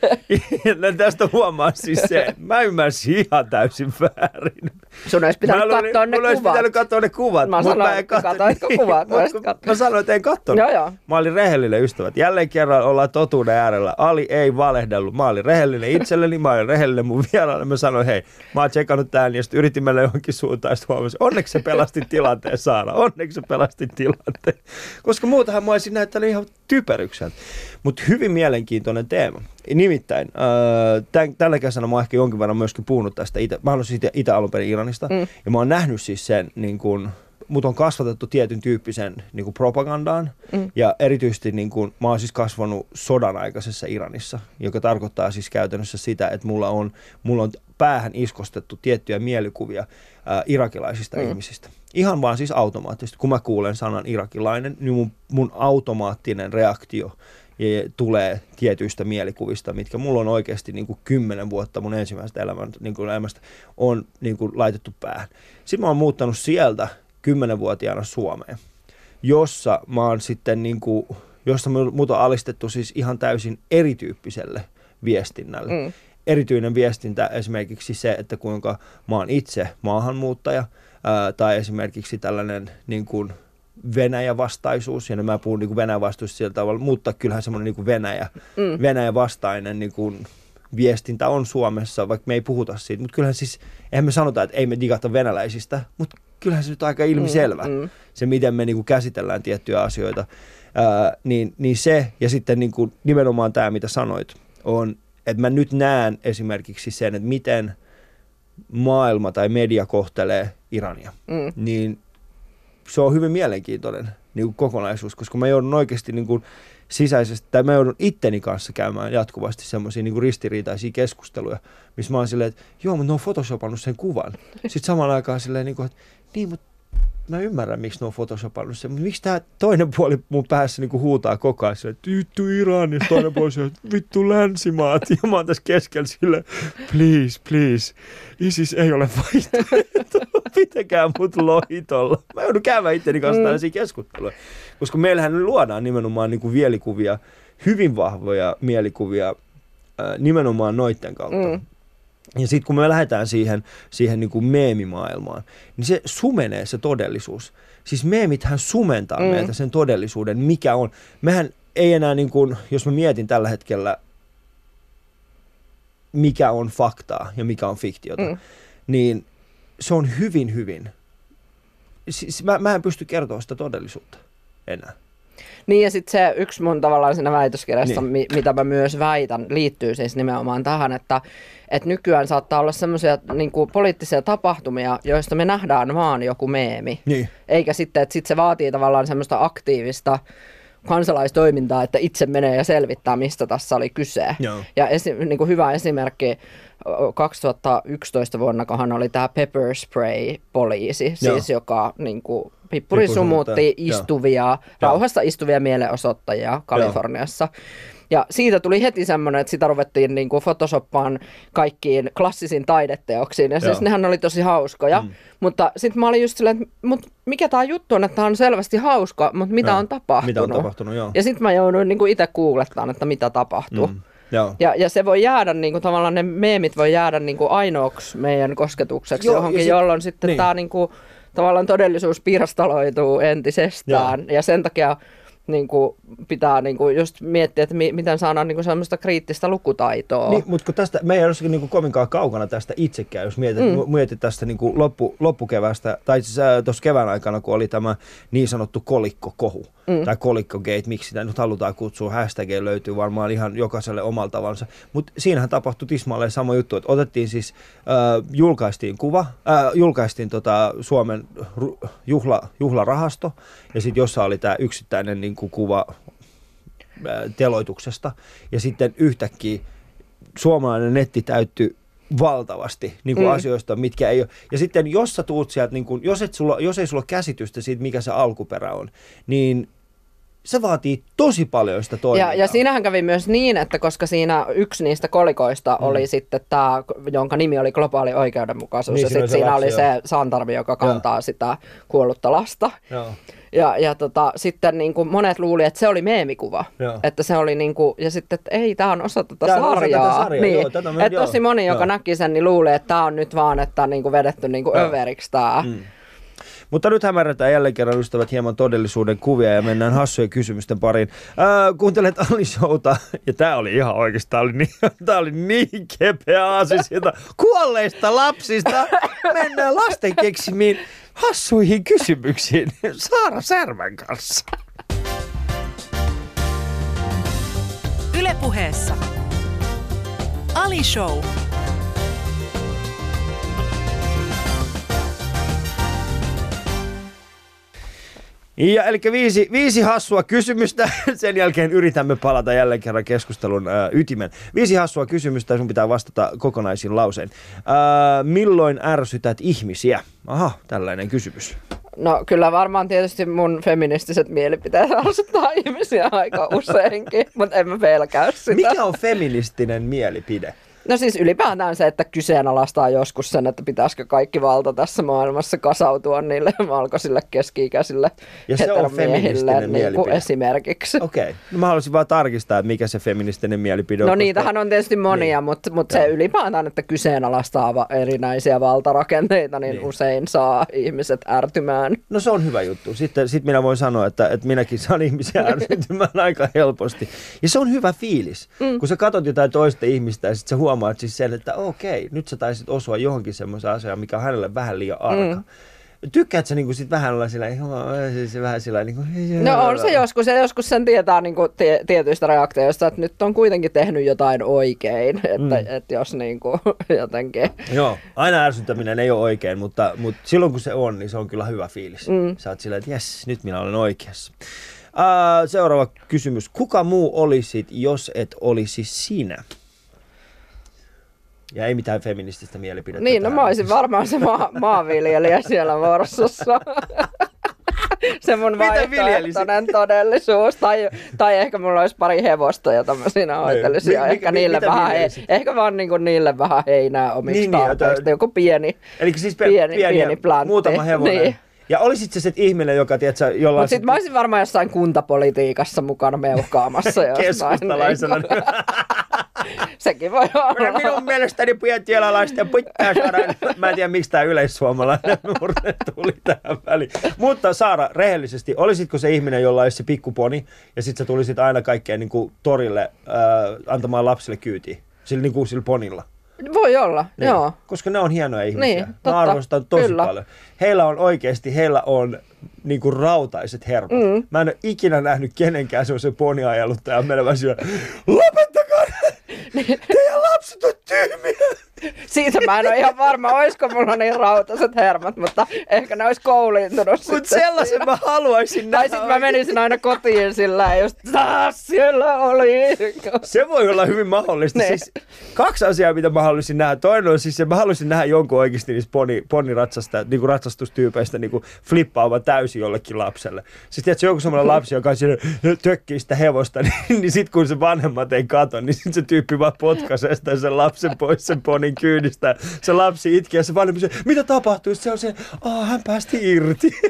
tästä huomaa siis se, mä ymmärsin ihan täysin väärin. Sun olisi pitänyt Mä luulin- katsoa ne mulla kuvat. pitänyt katsoa ne kuvat. Mä sanoin, en että katso- katoitko kuvat? Kattonut. Mä sanoin, että en katsonut. Joo, joo. Mä olin rehellinen ystävät. Jälleen kerran ollaan totuuden äärellä. Ali ei valehdellut. Mä olin rehellinen itselleni, mä olin rehellinen mun vieraille. Mä sanoin, hei, mä oon tsekannut tän ja sitten yritin mennä johonkin suuntaan. Sitten huomasin, onneksi se pelasti tilanteen Saara. Onneksi se pelasti tilanteen. Koska muutahan mä olisin näyttänyt ihan typerykseltä. Mutta hyvin mielenkiintoinen teema. Nimittäin, äh, tämän, tällä kesänä mä oon ehkä jonkin verran myöskin puhunut tästä. Itä, mä olen siis itä, alun perin Iranista. Mm. Ja mä oon nähnyt siis sen niin kuin, mut on kasvatettu tietyn tyyppisen niin kuin propagandaan. Mm. Ja erityisesti niin kuin, mä oon siis kasvanut sodan aikaisessa Iranissa, joka tarkoittaa siis käytännössä sitä, että mulla on, mulla on päähän iskostettu tiettyjä mielikuvia äh, irakilaisista mm. ihmisistä. Ihan vaan siis automaattisesti. Kun mä kuulen sanan irakilainen, niin mun, mun automaattinen reaktio tulee tietyistä mielikuvista, mitkä mulla on oikeasti niin kuin kymmenen vuotta mun ensimmäisestä elämän, niin kuin elämästä on niin kuin laitettu päähän. Sitten mä oon muuttanut sieltä kymmenenvuotiaana Suomeen, jossa mä oon sitten niin kuin josta mut on alistettu siis ihan täysin erityyppiselle viestinnälle. Mm. Erityinen viestintä esimerkiksi se, että kuinka mä oon itse maahanmuuttaja, ää, tai esimerkiksi tällainen niin kuin Venäjä-vastaisuus, ja mä puhun niin Venäjä-vastaisuus sillä tavalla, mutta kyllähän semmoinen niin Venäjä, mm. Venäjä-vastainen niin kuin viestintä on Suomessa, vaikka me ei puhuta siitä, mutta kyllähän siis, eihän me sanota, että ei me digata venäläisistä, mutta kyllähän se nyt aika ilmiselvä, mm, mm. se miten me niin kuin käsitellään tiettyjä asioita, ää, niin, niin se, ja sitten niin kuin nimenomaan tämä, mitä sanoit, on, että mä nyt näen esimerkiksi sen, että miten maailma tai media kohtelee Irania, mm. niin se on hyvin mielenkiintoinen niin kuin kokonaisuus, koska mä joudun oikeasti niin kuin sisäisesti, tai mä joudun itteni kanssa käymään jatkuvasti semmoisia niin ristiriitaisia keskusteluja, missä mä oon silleen, että joo, mutta ne on photoshopannut sen kuvan. Sitten samaan aikaan silleen, niin kuin, että niin, mutta mä ymmärrän, miksi ne on photoshopannut sen, mutta miksi tämä toinen puoli mun päässä niinku huutaa koko ajan että vittu Iran, ja toinen puoli että vittu länsimaat, ja mä oon tässä keskellä sille, please, please, ISIS ei ole vaihtoehto, pitäkää mut lohitolla. Mä joudun käymään itteni kanssa mm. tällaisia keskusteluja, koska meillähän luodaan nimenomaan niinku mielikuvia, hyvin vahvoja mielikuvia äh, nimenomaan noitten kautta. Mm. Ja sitten kun me lähdetään siihen, siihen niin kuin meemimaailmaan, niin se sumenee se todellisuus. Siis meemithän sumentaa mm. meiltä sen todellisuuden, mikä on. Mehän ei enää, niin kuin, jos mä mietin tällä hetkellä, mikä on faktaa ja mikä on fiktiota, mm. niin se on hyvin, hyvin. Siis mä, mä en pysty kertoa sitä todellisuutta enää. Niin ja sitten se yksi mun tavallaan siinä väitöskirjassa, niin. mi, mitä mä myös väitän, liittyy siis nimenomaan tähän, että, että nykyään saattaa olla semmoisia niin poliittisia tapahtumia, joista me nähdään vaan joku meemi. Niin. Eikä sitten, että sit se vaatii tavallaan semmoista aktiivista kansalaistoimintaa, että itse menee ja selvittää, mistä tässä oli kyse. Joo. Ja esi- niin kuin hyvä esimerkki 2011 vuonna, kohan oli tämä pepper spray poliisi, siis joka niin kuin, pippuri sumutti istuvia, Joo. rauhassa istuvia mielenosoittajia Kaliforniassa. Joo. Ja siitä tuli heti semmoinen, että sitä ruvettiin niin kuin photoshoppaan kaikkiin klassisiin taideteoksiin. Ja siis nehän oli tosi hauskoja. Mm. Mutta sitten mä olin just silleen, että mut mikä tämä juttu on, että tämä on selvästi hauska, mutta mitä joo. on tapahtunut? Mitä on tapahtunut, joo. Ja sitten mä jouduin niin itse googlettamaan, että mitä tapahtuu. Mm. Joo. Ja, ja se voi jäädä, niin kuin, tavallaan ne meemit voi jäädä niin kuin ainoaksi meidän kosketukseksi Joo, johonkin, sit, jolloin sitten niin. tämä niin kuin, tavallaan todellisuus pirstaloituu entisestään. Joo. Ja sen takia niin kuin pitää niin kuin just miettiä, että mi- miten saadaan niin kuin semmoista kriittistä lukutaitoa. Niin, mutta kun tästä, me ei ole niin kuin kovinkaan kaukana tästä itsekään, jos mietit, mm. mietit tästä niin kuin loppu, loppukevästä, tai siis tuossa kevään aikana, kun oli tämä niin sanottu kolikkokohu, mm. tai kolikkogate, miksi sitä nyt halutaan kutsua, hashtag löytyy varmaan ihan jokaiselle omalta tavalla. Mutta siinähän tapahtui tismalleen sama juttu, että otettiin siis, äh, julkaistiin kuva, äh, julkaistiin tota Suomen juhla, juhlarahasto, ja sitten jossa oli tämä yksittäinen niin kuva teloituksesta, ja sitten yhtäkkiä suomalainen netti täyttyi valtavasti niin kuin mm. asioista, mitkä ei ole. Ja sitten jos sä tuut sieltä, niin kuin, jos, et sulla, jos ei sulla käsitystä siitä, mikä se alkuperä on, niin se vaatii tosi paljon sitä toimintaa. Ja, ja siinähän kävi myös niin, että koska siinä yksi niistä kolikoista mm. oli sitten tämä, jonka nimi oli globaali oikeudenmukaisuus, niin, ja sitten siinä lapsi, oli se Santarvi, joka kantaa Joo. sitä kuollutta lasta. Joo. Ja, ja tota, sitten niin kuin monet luuli, että se oli meemikuva. Joo. Että se oli niin kuin, ja sitten, että ei, tämä on osa tätä tämä sarjaa. Osa tätä sarjaa. Niin. Joo, tätä että tosi moni, joo. joka näki sen, niin luulee, että tämä on nyt vaan, että niin kuin vedetty niin kuin överiksi tämä. Mm. Mutta nyt hämärretään jälleen kerran ystävät hieman todellisuuden kuvia ja mennään hassujen kysymysten pariin. Ää, kuuntelet Ali Showta, ja tää oli ihan oikeastaan, oli niin, oli niin kepeä aasi sieltä kuolleista lapsista. Mennään lasten keksimiin hassuihin kysymyksiin Saara Särmän kanssa. Ylepuheessa Ali Show. Ja eli viisi, viisi hassua kysymystä. Sen jälkeen yritämme palata jälleen kerran keskustelun ää, ytimen. Viisi hassua kysymystä ja sun pitää vastata kokonaisin lauseen. Ää, milloin ärsytät ihmisiä? Aha, tällainen kysymys. No kyllä varmaan tietysti mun feministiset mielipiteet ärsyttää ihmisiä aika useinkin, mutta en mä pelkää sitä. Mikä on feministinen mielipide? No siis ylipäätään se, että kyseenalaistaa joskus sen, että pitäisikö kaikki valta tässä maailmassa kasautua niille valkoisille keski-ikäisille Ja se on feministinen niin kuin mielipide. esimerkiksi. Okei. Okay. No mä haluaisin vaan tarkistaa, että mikä se feministinen mielipide on. No koska- niitähän on tietysti monia, niin. mutta, mutta se ylipäätään, että kyseenalaistaa erinäisiä valtarakenteita, niin, Niin. usein saa ihmiset ärtymään. No se on hyvä juttu. Sitten sit minä voin sanoa, että, että minäkin saan ihmisiä ärsyntymään aika helposti. Ja se on hyvä fiilis, mm. kun sä katsot jotain toista ihmistä ja sitten sä huomaat siis sen, että okei, nyt sä taisit osua johonkin semmoiseen asiaan, mikä on hänelle vähän liian arka. Mm. Tykkäät sä niinku sit vähän olla sillä, siis vähän sillä niinku, No on se joskus, ja joskus sen tietää niin kuin tie, tietyistä reaktioista, että nyt on kuitenkin tehnyt jotain oikein, että, Mm. mm. että jos niin kuin jotenkin... Joo, aina ärsyttäminen ei ole oikein, mutta, mutta silloin kun se on, niin se on kyllä hyvä fiilis. Mm. Sä oot sillä, että jes, nyt minä olen oikeassa. Uh, seuraava kysymys. Kuka muu olisit, jos et olisi sinä? Ja ei mitään feminististä mielipidettä. Niin, no mä olisin varmaan se ma- maanviljelijä siellä Vorsossa. se mun vaihtoehtoinen todellisuus. Tai, tai ehkä mulla olisi pari hevosta, jota mä siinä hoitelisin. Mi- ja mi- ehkä, mi- niille vähän, he, viljelisit? ehkä vaan niinku niille vähän heinää omiksi Niin, niin, niin, jota- Joku pieni. Eli siis pe- pieni- pieni, pieni plantti. muutama hevonen. Niin. Ja olisit se se ihminen, joka, tiedätkö, jolla on Mutta sitten mä olisin varmaan jossain kuntapolitiikassa mukana meuhkaamassa. jossain, keskustalaisena. Niin. Sekin voi olla. Minun mielestäni pientialalaisten pitää saada, mä en tiedä miksi tämä yleissuomalainen murne tuli tähän väliin. Mutta Saara, rehellisesti, olisitko se ihminen, jolla olisi se pikkuponi ja sitten sä tulisit aina kaikkeen niin kuin torille äh, antamaan lapsille kyytiä? Sillä, niin kuin sillä ponilla. Voi olla, Niin. joo. Koska ne on hienoja ihmisiä. Niin, Mä totta. arvostan tosi Kyllä. paljon. Heillä on oikeasti, heillä on niin kuin rautaiset hermot. Mm. Mä en ole ikinä nähnyt kenenkään semmoisen poniajaluttajan menevän syö. Lopettakaa! Teidän lapset on tyhmiä! Siitä mä en ole ihan varma, olisiko mulla niin rautaiset hermot, mutta ehkä ne olisi kouliintunut Mutta sitten sellaisen siinä. mä haluaisin Tai nähdä. sitten mä menisin aina kotiin sillä ja just taas siellä oli. Se voi olla hyvin mahdollista. Ne. Siis, kaksi asiaa, mitä mä haluaisin nähdä. Toinen on siis se, mä haluaisin nähdä jonkun oikeasti niistä poni, poniratsasta, niin kuin ratsastustyypeistä niin kuin flippaavan täysin jollekin lapselle. Siis tiedätkö, joku semmoinen lapsi, joka on siinä, tökkii sitä hevosta, niin, niin sit kun se vanhemmat ei kato, niin sit se tyyppi vaan potkaisee sitä sen lapsen pois sen ponin kyydistä. Se lapsi itkee ja se vanhempi se, mitä tapahtuu? Sitten se on se, Aa, hän päästi irti.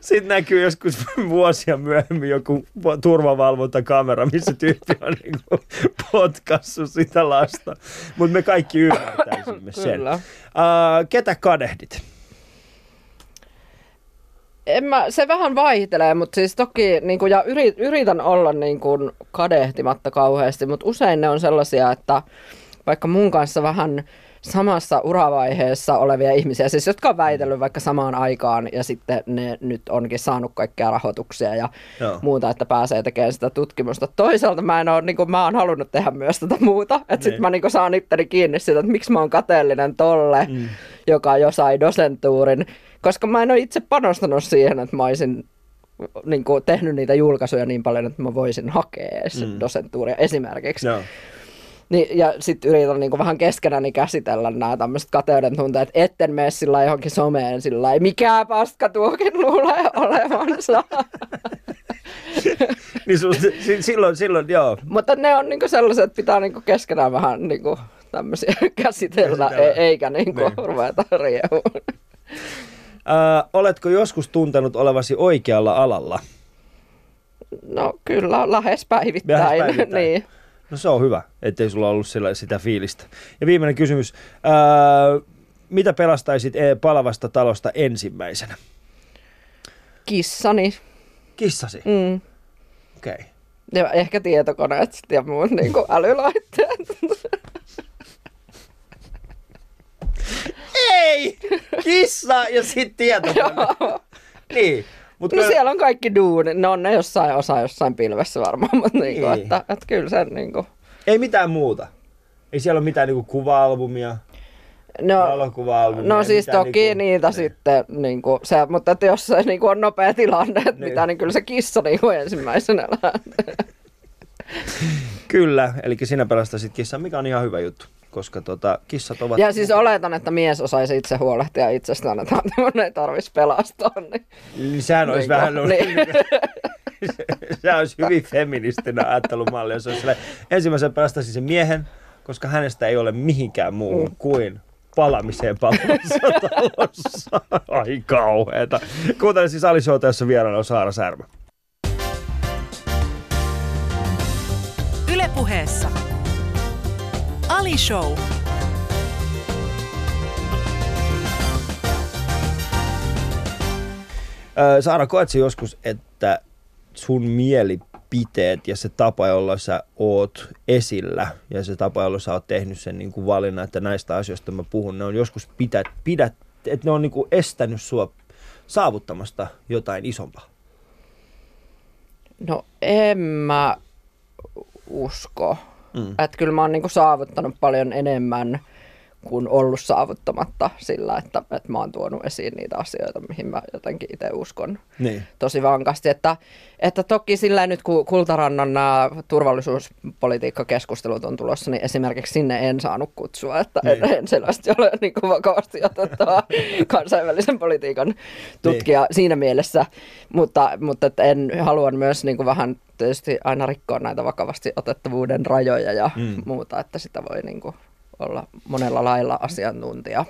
Sitten näkyy joskus vuosia myöhemmin joku turvavalvontakamera, missä tyyppi on niin potkassut sitä lasta. Mutta me kaikki ymmärtäisimme sen. Kyllä. Uh, ketä kadehdit? En mä, se vähän vaihtelee, mutta siis toki niin kuin, ja yrit, yritän olla niin kuin, kadehtimatta kauheasti, mutta usein ne on sellaisia, että vaikka mun kanssa vähän samassa uravaiheessa olevia ihmisiä, siis jotka on väitellyt vaikka samaan aikaan ja sitten ne nyt onkin saanut kaikkea rahoituksia ja Joo. Joo. muuta, että pääsee tekemään sitä tutkimusta. Toisaalta mä en ole, niin kuin, mä oon halunnut tehdä myös tätä muuta, että Niin. sitten mä niin kuin, saan itteni kiinni siitä, että miksi mä oon kateellinen tolle, mm. joka jo sai dosentuurin, koska mä en ole itse panostanut siihen, että mä olisin niin kuin, tehnyt niitä julkaisuja niin paljon, että mä voisin hakea edes mm. dosentuuria esimerkiksi. Joo. Niin, ja sitten yritän niinku vähän keskenäni käsitellä nämä tämmöiset kateuden tunteet, etten mene sillä johonkin someen sillä mikä paska tuokin luulee olevansa. Niin si- silloin, silloin, joo. Mutta ne on niinku sellaiset, että pitää niinku keskenään vähän niinku tämmöisiä käsitellä, Käsitellä. e- eikä niinku Niin. ruveta riehuun. Uh, oletko joskus tuntenut olevasi oikealla alalla? No kyllä, lähes päivittäin. Lähes päivittäin. niin. No se on hyvä, ettei sulla ollut sillä, sitä fiilistä. Ja viimeinen kysymys. Uh, mitä pelastaisit eh, palavasta talosta ensimmäisenä? Kissani. Kissasi? Mm. Okei. Okay. Ja ehkä tietokoneet ja muut niinku älylaitteet. Ei! Kissa ja sitten tietokone. niin. Mut No siellä on kaikki duuni. No on ne jossain osa jossain pilvessä varmaan, mutta niinku, Niin. että, että kyllä se niinku... Ei mitään muuta. Ei siellä ole mitään niinku kuva-albumia, No, valokuva-albumia. no siis toki niinku- niitä niin. sitten, niinku, se, mutta että jos se niinku on nopea tilanne, että Niin. mitä, niin kyllä se kissa niinku ensimmäisenä lähtee. Kyllä, eli sinä pelastasit kissan, mikä on ihan hyvä juttu, koska tota, kissat ovat... Ja siis oletan, että mies osaisi itse huolehtia itsestään, että tämmöinen ei tarvitsisi pelastaa. Niin, Niin Sehän olisi Niin, vähän... niin. se olisi hyvin feministinen ajattelumalli, jos olisi ensimmäisen päästäisi sen miehen, koska hänestä ei ole mihinkään muuhun Mm. kuin palamiseen palvelussa talossa. Ai kauheeta. Kuuntelen siis Ali Showta, jossa vieraana on Saara Särmä. Ylepuheessa Ali Show. Saara, koetko joskus, että sun mielipiteet ja se tapa, jolla sä oot esillä ja se tapa, jolla sä oot tehnyt sen niin kuin valinnan, että näistä asioista mä puhun, ne on joskus pidät, pidät että ne on niin kuin estänyt sua saavuttamasta jotain isompaa? No en mä usko. Mm. Että kyllä mä oon niinku saavuttanut paljon enemmän kuin ollut saavuttamatta sillä, että, että mä oon tuonut esiin niitä asioita, mihin mä jotenkin itse uskon Niin. tosi vankasti. Että, että toki sillä nyt kun Kultarannan nämä turvallisuuspolitiikkakeskustelut on tulossa, niin esimerkiksi sinne en saanut kutsua, että Niin. en, en selvästi ole niin kuin vakavasti otettava kansainvälisen politiikan tutkija Niin. siinä mielessä, mutta, mutta että en haluan myös niin kuin vähän tietysti aina rikkoa näitä vakavasti otettavuuden rajoja ja Mm. mm. muuta, että sitä voi niin kuin olla monella lailla asiantuntija.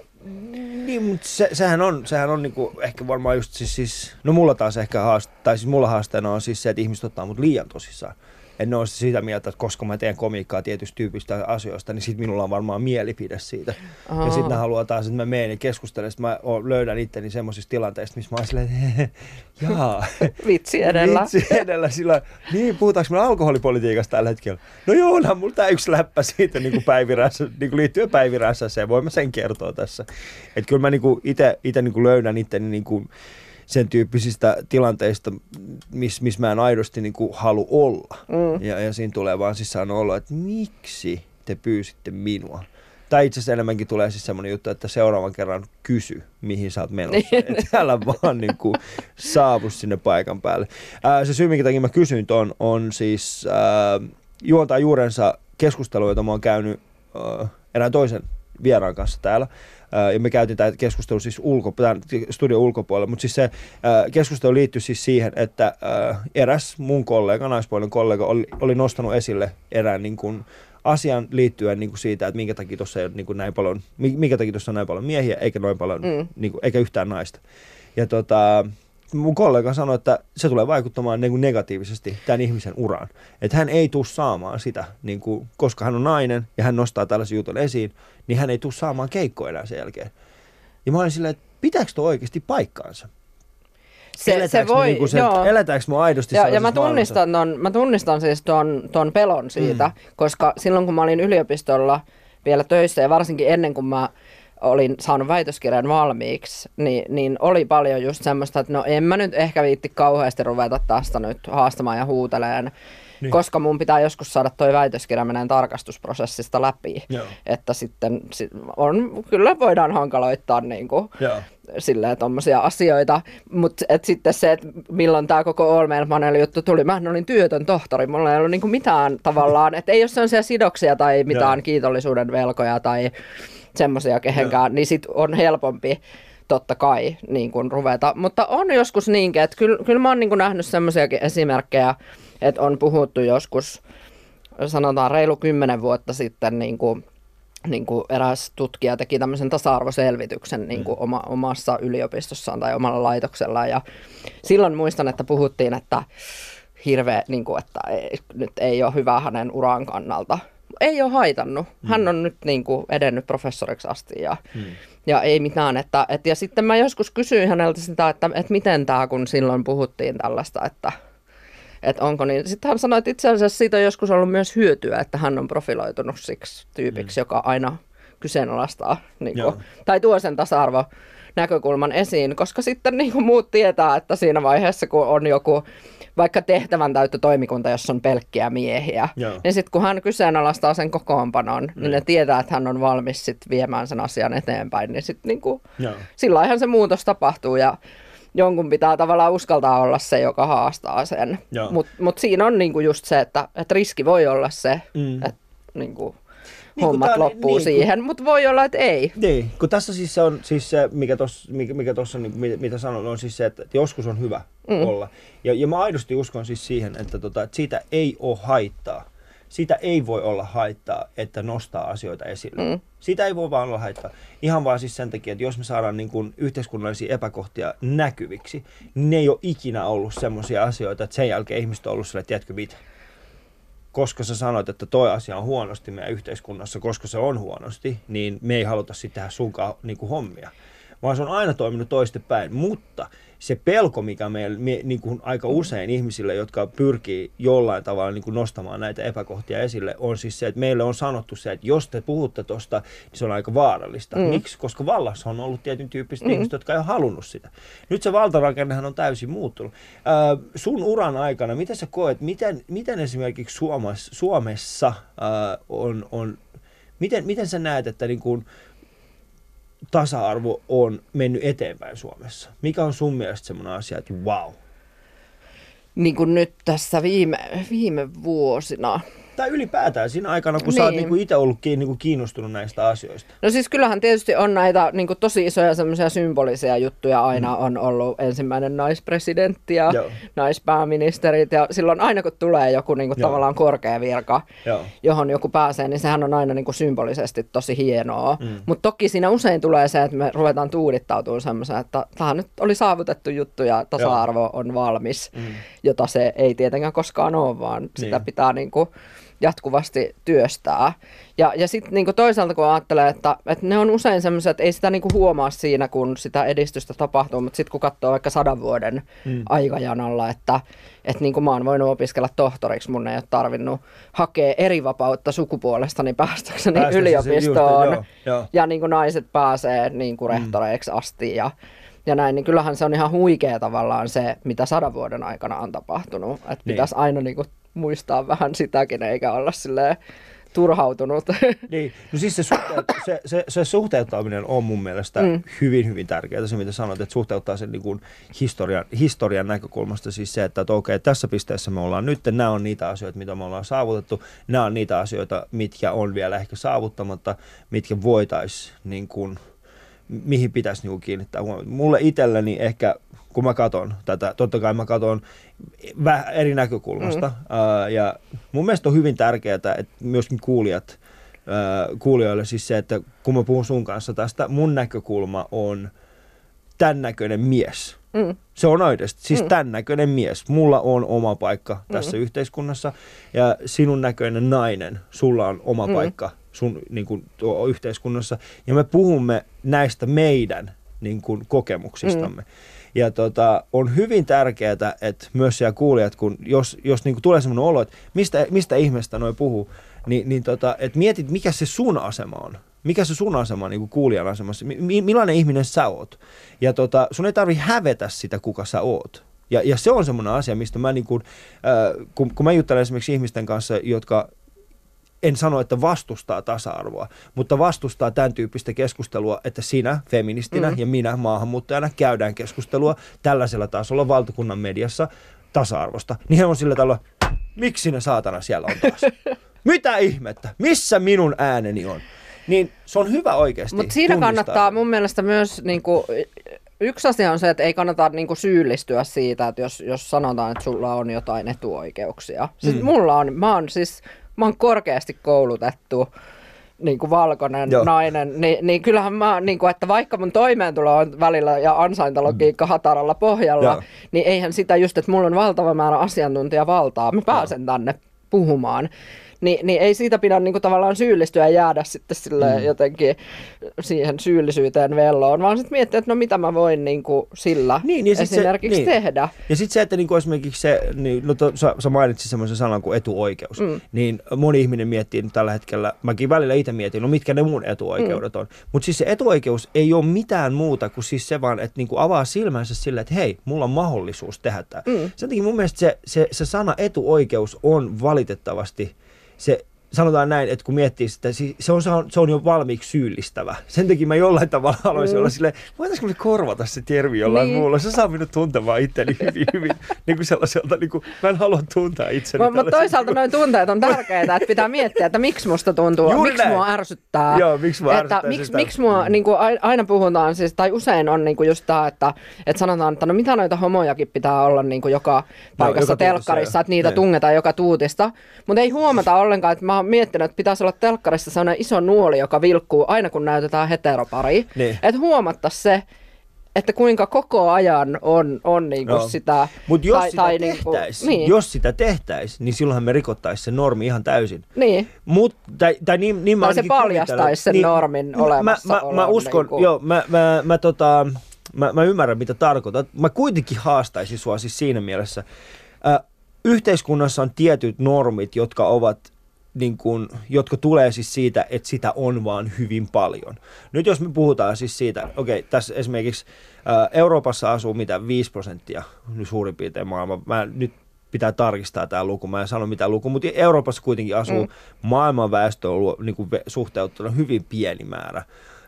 Niin, mutta se, sehän on, sehän on niinku ehkä varmaan just siis, siis no mulla taas ehkä haaste, tai siis mulla haasteena on siis se, että ihmiset ottaa mut liian tosissaan. En ole sitä mieltä, että koska mä teen komiikkaa tietystä tyypistä asioista, niin sit minulla on varmaan mielipide siitä. Ja Aa. sitten haluaa taas, että mä menen ja keskustelen, sit mä löydän itteni semmoisista tilanteista, missä mä oon silleen, että jaa, Vitsi edellä. Vitsi edellä sillä niin puhutaanko me alkoholipolitiikasta tällä hetkellä? No joo, onhan mulla tää yksi läppä siitä niin kuin päivirässä, niin kuin liittyen päivirässäseen, voin mä sen kertoa tässä. Että kyllä mä niin ite niin löydän itteni niin kuin sen tyyppisistä tilanteista, missä miss mä en aidosti niin kuin halu olla. Mm. Ja, ja siinä tulee vaan siis olo, että miksi te pyysitte minua? Tai itse asiassa enemmänkin tulee siis semmoinen juttu, että seuraavan kerran kysy, mihin sä oot menossa. Niin. Että älä vaan niin kuin saavu sinne paikan päälle. Ää, se syy, minkä takia mä kysyin ton, on siis ää, juontaa juurensa keskustelu, jota mä oon käynyt ää, erään toisen vieraan kanssa täällä. Ja me käytiin tämä keskustelu siis ulko, tämän studion ulkopuolella, mutta siis se keskustelu liittyi siis siihen, että eräs mun kollega, naispuolinen kollega, oli, oli nostanut esille erään niin kuin, asian liittyen niin kuin siitä, että minkä takia tuossa ei ole niin kuin näin paljon, mi- minkä takia tuossa on näin paljon miehiä, eikä noin paljon, mm. niin kuin, eikä yhtään naista. Ja tota, mun kollega sanoi, että se tulee vaikuttamaan niin kuin negatiivisesti tämän ihmisen uraan. Että hän ei tule saamaan sitä, niin kuin, koska hän on nainen ja hän nostaa tällaisen jutun esiin, niin hän ei tule saamaan keikkoa enää sen jälkeen. Ja mä olin silleen, että pitääkö tuo oikeasti paikkaansa? Se, se Eletäänkö voi, niinku sen, joo. eletäänkö me aidosti Ja, ja mä, tunnistan ton, mä tunnistan siis ton, ton pelon siitä, mm. koska silloin kun mä olin yliopistolla vielä töissä ja varsinkin ennen kuin mä olin saanut väitöskirjan valmiiksi, niin, niin oli paljon just semmoista, että no en mä nyt ehkä viitti kauheasti ruveta tästä nyt haastamaan ja huuteleen, Niin. niin. koska mun pitää joskus saada toi väitöskirja meneen tarkastusprosessista läpi. Joo. Että sitten sit on, kyllä voidaan hankaloittaa niin kuin, Joo. silleen tommosia asioita, mutta sitten se, että milloin tämä koko All Mail Panel juttu tuli, mä olin työtön tohtori, mulla ei ollut niinku mitään tavallaan, että ei ole sellaisia sidoksia tai mitään Joo. kiitollisuuden velkoja tai semmoisia kehenkään, niin sit on helpompi totta kai niin kuin ruveta. Mutta on joskus niinkin, että kyllä, kyllä mä oon niin kuin nähnyt semmoisiakin esimerkkejä, että on puhuttu joskus, sanotaan reilu kymmenen vuotta sitten niin kuin niin kuin eräs tutkija teki tämmöisen tasa-arvoselvityksen niin kuin oma, omassa yliopistossaan tai omalla laitoksellaan. Ja silloin muistan, että puhuttiin, että hirveä, niin kuin, että ei, nyt ei ole hyvä hänen uran kannalta. Ei ole haitannut. Hän on nyt niin kuin edennyt professoriksi asti ja, Hmm. ja ei mitään. Että, et, ja sitten mä joskus kysyin häneltä sitä, että, että miten tämä, kun silloin puhuttiin tällaista, että, että onko niin. Sitten hän sanoi, että itse asiassa siitä on joskus ollut myös hyötyä, että hän on profiloitunut siksi tyypiksi, mm. joka aina kyseenalaistaa niin kuin, tai tuo sen tasa-arvo näkökulman esiin, koska sitten niin kuin muut tietää, että siinä vaiheessa, kun on joku vaikka tehtävän täyttö toimikunta, jossa on pelkkiä miehiä, Joo. niin sitten kun hän kyseenalaistaa sen kokoonpanon, niin, Niin. ne tietää, että hän on valmis sit viemään sen asian eteenpäin, niin sitten niin Joo. silloinhan se muutos tapahtuu ja jonkun pitää tavallaan uskaltaa olla se, joka haastaa sen. Mutta mut siinä on niinku just se, että et riski voi olla se, Mm. että niinku, kun hommat on- loppuu niin, kun- siihen, mutta voi olla, että ei. Niin, kun tässä siis se on siis se, mikä tuossa, mikä, mikä tossa, niin, mitä, mitä sanon, on siis se, että, joskus on hyvä mm. olla. Ja, ja mä aidosti uskon siis siihen, että, tota, että siitä ei ole haittaa. Siitä ei voi olla haittaa, että nostaa asioita esille. Mm. Siitä ei voi vaan olla haittaa. Ihan vaan siis sen takia, että jos me saadaan niin kuin yhteiskunnallisia epäkohtia näkyviksi, niin ne ei ole ikinä ollut semmoisia asioita, että sen jälkeen ihmiset on ollut sille, tiedätkö mitä, koska sä sanoit, että toi asia on huonosti meidän yhteiskunnassa, koska se on huonosti, niin me ei haluta sitten tehdä sunkaan niin kuin hommia. Vaan se on aina toiminut toistepäin. Mutta se pelko, mikä meillä me, niin kuin aika usein ihmisille, jotka pyrkii jollain tavalla niin kuin nostamaan näitä epäkohtia esille, on siis se, että meille on sanottu se, että jos te puhutte tuosta, niin se on aika vaarallista. Mm. Miksi? Koska vallassa on ollut tietyn tyyppiset mm. ihmiset, jotka ei ole halunnut sitä. Nyt se valtarakennehan on täysin muuttunut. Äh, sun uran aikana, miten sä koet, miten, miten esimerkiksi Suomessa, Suomessa äh, on, on miten, miten sä näet, että niin kuin, tasa-arvo on mennyt eteenpäin Suomessa? Mikä on sun mielestä semmoinen asia, että wow? Niin kuin nyt tässä viime, viime vuosina. Tai ylipäätään siinä aikana, kun niin. sä oot Niin. niinku itse ollut niinku kiinnostunut näistä asioista. No siis kyllähän tietysti on näitä niin kuin tosi isoja semmoisia symbolisia juttuja. Aina on ollut ensimmäinen naispresidentti ja Joo. naispääministerit. Ja silloin aina kun tulee joku niin kuin Joo. tavallaan korkea virka, Joo. johon joku pääsee, niin sehän on aina niin kuin symbolisesti tosi hienoa. Mm. Mutta toki siinä usein tulee se, että me ruvetaan tuudittautumaan semmoiseen, että tämä nyt oli saavutettu juttu ja tasa-arvo on valmis, mm. jota se ei tietenkään koskaan ole, vaan sitä Niin. pitää niin kuin jatkuvasti työstää. Ja, ja sitten niin toisaalta kun ajattelee, että, että ne on usein semmoisia, että ei sitä niin kuin huomaa siinä, kun sitä edistystä tapahtuu, mutta sitten kun katsoo vaikka sadan vuoden mm. aikajanalla, että, että niin kuin mä oon voinut opiskella tohtoriksi, mun ei ole tarvinnut hakea eri vapautta sukupuolestani päästäkseni Päästäksesi yliopistoon. just, joo, joo. Ja niin kuin naiset pääsee niin kuin rehtoreiksi asti ja, ja näin, niin kyllähän se on ihan huikea tavallaan se, mitä sadan vuoden aikana on tapahtunut. Että Niin. pitäisi aina niin kuin muistaa vähän sitäkin, eikä olla silleen turhautunut. Niin, no siis se, suhteut, se, se, se suhteuttaminen on mun mielestä mm. hyvin, hyvin tärkeää. Se, mitä sanoit, että suhteuttaa sen niin kuin historian, historian näkökulmasta siis se, että, että okei, tässä pisteessä me ollaan nyt, nämä on niitä asioita, mitä me ollaan saavutettu, nämä on niitä asioita, mitkä on vielä ehkä saavuttamatta, mitkä voitaisiin, niin kuin, mihin pitäisi niin kuin kiinnittää huomiota. Mulle itselleni ehkä, kun mä katon tätä, totta kai mä katon vähän eri näkökulmasta. Mm. Ja mun mielestä on hyvin tärkeää, että myöskin kuulijat, kuulijoille siis se, että kun mä puhun sun kanssa tästä, mun näkökulma on tämän näköinen mies. Mm. Se on oikeasti, siis mm. tämän näköinen mies. Mulla on oma paikka tässä mm. yhteiskunnassa ja sinun näköinen nainen, sulla on oma mm. paikka sun niin kuin, tuo, yhteiskunnassa. Ja me puhumme näistä meidän niin kuin, kokemuksistamme. Mm. Ja tota, on hyvin tärkeää, että myös siellä kuulijat, kun jos, jos niin kuin tulee sellainen olo, että mistä, mistä ihmeestä noi puhuu, niin, niin tota, että mietit, mikä se sun asema on. Mikä se sun asema on niin kuulijan asemassa? Mi- millainen ihminen sä oot? Ja tota, sun ei tarvi hävetä sitä, kuka sä oot. Ja, ja se on semmoinen asia, mistä mä, niin kuin, äh, kun, kun mä juttelen esimerkiksi ihmisten kanssa, jotka en sano, että vastustaa tasa-arvoa, mutta vastustaa tämän tyyppistä keskustelua, että sinä feministinä mm. ja minä maahanmuuttajana käydään keskustelua tällaisella tasolla valtakunnan mediassa tasa-arvosta. Niin he on sillä tavalla, miksi ne saatana siellä on taas? Mitä ihmettä? Missä minun ääneni on? Niin se on hyvä oikeasti Mutta siinä tunnistaa. kannattaa mun mielestä myös, niinku, yksi asia on se, että ei kannata niinku, syyllistyä siitä, että jos, jos sanotaan, että sulla on jotain etuoikeuksia. Siis mm. mulla on, mä oon siis, mä oon korkeasti koulutettu niin kuin valkoinen Joo. Joo. nainen, niin, niin kyllähän mä, niin kuin, että vaikka mun toimeentulo on välillä ja ansaintalogiikka hataralla pohjalla, Joo. niin eihän sitä just, että mulla on valtava määrä asiantuntijavaltaa, mä pääsen tänne puhumaan. Ni, niin ei siitä pidä niin kuin, tavallaan syyllistyä ja jäädä sitten sille mm. jotenkin siihen syyllisyyteen velloon, vaan sitten miettiä, että no mitä mä voin niin kuin, sillä Niin, niin sit se- esimerkiksi niin. tehdä. Ja sitten se, että niinku esimerkiksi se, niin, no to, sä, sä mainitsit semmoisen sanan kuin etuoikeus, mm. niin moni ihminen miettii nyt tällä hetkellä, mäkin välillä itse mietin, no mitkä ne mun etuoikeudet mm. on. Mutta siis se etuoikeus ei ole mitään muuta kuin siis se vaan, että niinku avaa silmänsä sille, että hei, mulla on mahdollisuus tehdä tämä. Mm. Sen takia mun mielestä se, se, se sana etuoikeus on valitettavasti se sanotaan näin, että kun miettii sitä, si- se on, se on, jo valmiiksi syyllistävä. Sen takia mä jollain tavalla haluaisin mm. olla silleen, voitaisiinko me korvata se termi jollain niin. muulla? Se saa minut tuntemaan itteni hyvin, hyvin niin kuin sellaiselta, niin kuin, mä en halua tuntea itseni. Mutta toisaalta noin tunteet on tärkeitä, että pitää miettiä, että miksi musta tuntuu, Juuri miksi näin. mua ärsyttää. Joo, miksi mua että miksi, miksi mua, niin kuin aina puhutaan, siis, tai usein on niin kuin just tämä, että, että sanotaan, että no mitä noita homojakin pitää olla niin kuin joka paikassa no, joka telkkarissa, että niitä ne. Niin. tungetaan joka tuutista. Mutta ei huomata ollenkaan, että mä oon miettinyt, että pitäisi olla telkkarissa sellainen iso nuoli, joka vilkkuu aina kun näytetään heteropari. Niin. Että huomattaisiin se, että kuinka koko ajan on, on niinku no. sitä... Mutta jos, tai, sitä tai niinku, niin. jos sitä tehtäisi, niin silloinhan me rikottaisiin se normi ihan täysin. Niin. Mut, tai, tai, niin, niin tai se paljastaisi sen niin, normin olemassa. Mä, mä, mä uskon, niinku. joo, mä, mä, mä, tota, mä, mä ymmärrän mitä tarkoitat. Mä kuitenkin haastaisin sua siis siinä mielessä. Äh, yhteiskunnassa on tietyt normit, jotka ovat niin kuin, jotka tulee siis siitä, että sitä on vaan hyvin paljon. Nyt jos me puhutaan siis siitä, okei, okay, tässä esimerkiksi ää, Euroopassa asuu mitä 5 prosenttia nyt suurin piirtein maailman, mä nyt pitää tarkistaa tämä luku, mä en sano mitään luku, mutta Euroopassa kuitenkin asuu mm. maailman väestö on niin kuin suhteuttuna hyvin pieni määrä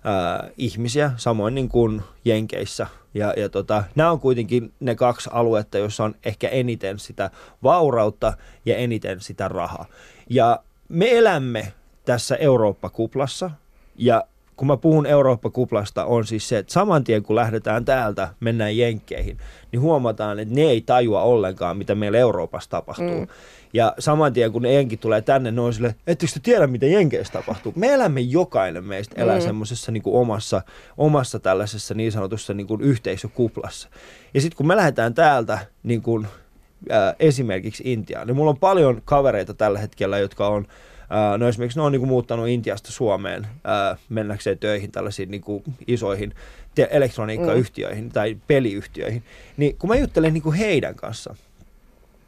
ää, ihmisiä, samoin niin kuin Jenkeissä. Ja, ja tota, nämä on kuitenkin ne kaksi aluetta, joissa on ehkä eniten sitä vaurautta ja eniten sitä rahaa. Ja me elämme tässä Eurooppa-kuplassa ja kun mä puhun Eurooppa-kuplasta, on siis se, että saman tien kun lähdetään täältä, mennään Jenkkeihin, niin huomataan, että ne ei tajua ollenkaan, mitä meillä Euroopassa tapahtuu. Mm. Ja saman tien kun ne jenkit tulee tänne, ne on sille, ettekö te tiedä, mitä Jenkeissä tapahtuu? Me elämme, jokainen meistä elää mm. semmoisessa niin omassa, omassa tällaisessa niin sanotussa niin kuin yhteisökuplassa. Ja sitten kun me lähdetään täältä niin kuin äh, esimerkiksi Intiaan. Niin mulla on paljon kavereita tällä hetkellä, jotka on Uh, no esimerkiksi ne on niinku muuttanut Intiasta Suomeen uh, mennäkseen töihin tällaisiin niinku isoihin te- elektroniikkayhtiöihin mm. tai peliyhtiöihin. Niin kun mä juttelen niinku heidän kanssa,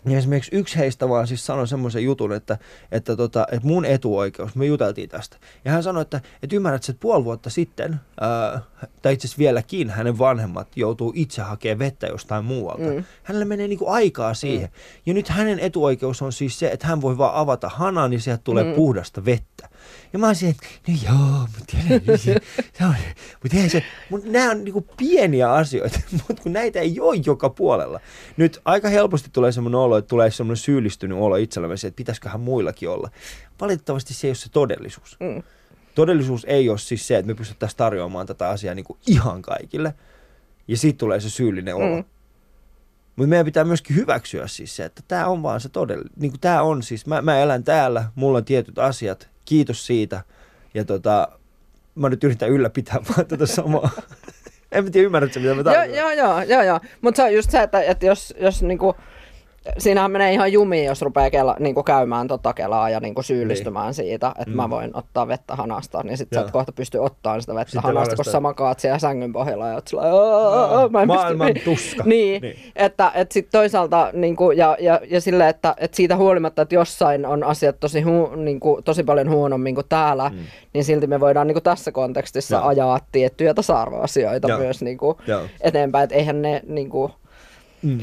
niin esimerkiksi yksi heistä vaan siis sanoi semmoisen jutun, että, että, tota, että mun etuoikeus, me juteltiin tästä. Ja hän sanoi, että, että ymmärrät, että puoli vuotta sitten, ää, tai itse asiassa vieläkin, hänen vanhemmat joutuu itse hakemaan vettä jostain muualta. Mm. Hänelle menee niin kuin aikaa siihen. Mm. Ja nyt hänen etuoikeus on siis se, että hän voi vaan avata hanan ja sieltä tulee mm. puhdasta vettä. Ja mä olisin, että no joo, mutta mutta eihän se, mutta nämä on niinku pieniä asioita, mutta kun näitä ei ole joka puolella. Nyt aika helposti tulee semmoinen olo, että tulee semmoinen syyllistynyt olo itsellämme, että pitäisiköhän muillakin olla. Valitettavasti se ei ole se todellisuus. Mm. Todellisuus ei ole siis se, että me pystyttäisiin tarjoamaan tätä asiaa niin kuin ihan kaikille. Ja siitä tulee se syyllinen olo. Mm. Mutta meidän pitää myöskin hyväksyä siis se, että tämä on vaan se todellinen. Niin tämä on siis, mä, mä elän täällä, mulla on tietyt asiat, kiitos siitä. Ja tota, mä nyt yritän ylläpitää vaan tätä samaa. en mä tiedä, ymmärrätkö mitä mä tarkoitan. Joo, joo, joo, joo. Mutta se on just se, että, että jos, jos niinku, siinähän menee ihan jumiin, jos rupeaa kela, niin kuin käymään tota kelaa ja niin kuin syyllistymään niin. siitä, että mm. mä voin ottaa vettä hanasta, niin sitten sä et kohta pysty ottamaan sitä vettä sitten hanasta, kun sä makaat siellä sängyn pohjalla ja oot sillä, mä en Maailman pysty. tuska. niin, niin, että et sitten toisaalta niin kuin, ja, ja, ja sille, että et siitä huolimatta, että jossain on asiat tosi, hu, niin kuin, tosi paljon huonommin kuin täällä, mm. niin silti me voidaan niin kuin tässä kontekstissa Joo. ajaa tiettyjä tasa-arvoasioita Joo. myös niin kuin, eteenpäin, että eihän ne niin kuin, mm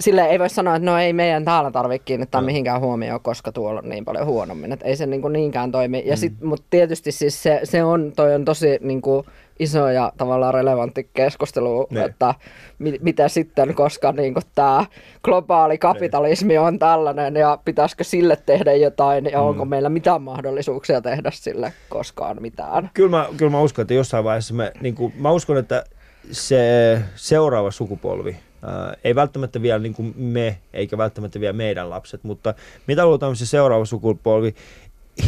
sille ei voi sanoa, että no ei meidän täällä tarvitse kiinnittää no. mihinkään huomioon, koska tuolla on niin paljon huonommin. Että ei se niin kuin niinkään toimi. Ja mm. sit, mutta tietysti siis se, se on, toi on tosi niin kuin iso ja tavallaan relevantti keskustelu, ne. että mi, mitä sitten, koska niin tämä globaali kapitalismi ne. on tällainen ja pitäisikö sille tehdä jotain ja mm. onko meillä mitään mahdollisuuksia tehdä sille koskaan mitään. Kyllä mä, kyllä mä uskon, että jossain vaiheessa me, niin kuin, mä uskon, että se seuraava sukupolvi, Ää, ei välttämättä vielä niin kuin me, eikä välttämättä vielä meidän lapset, mutta mitä luultaan se seuraava sukupolvi,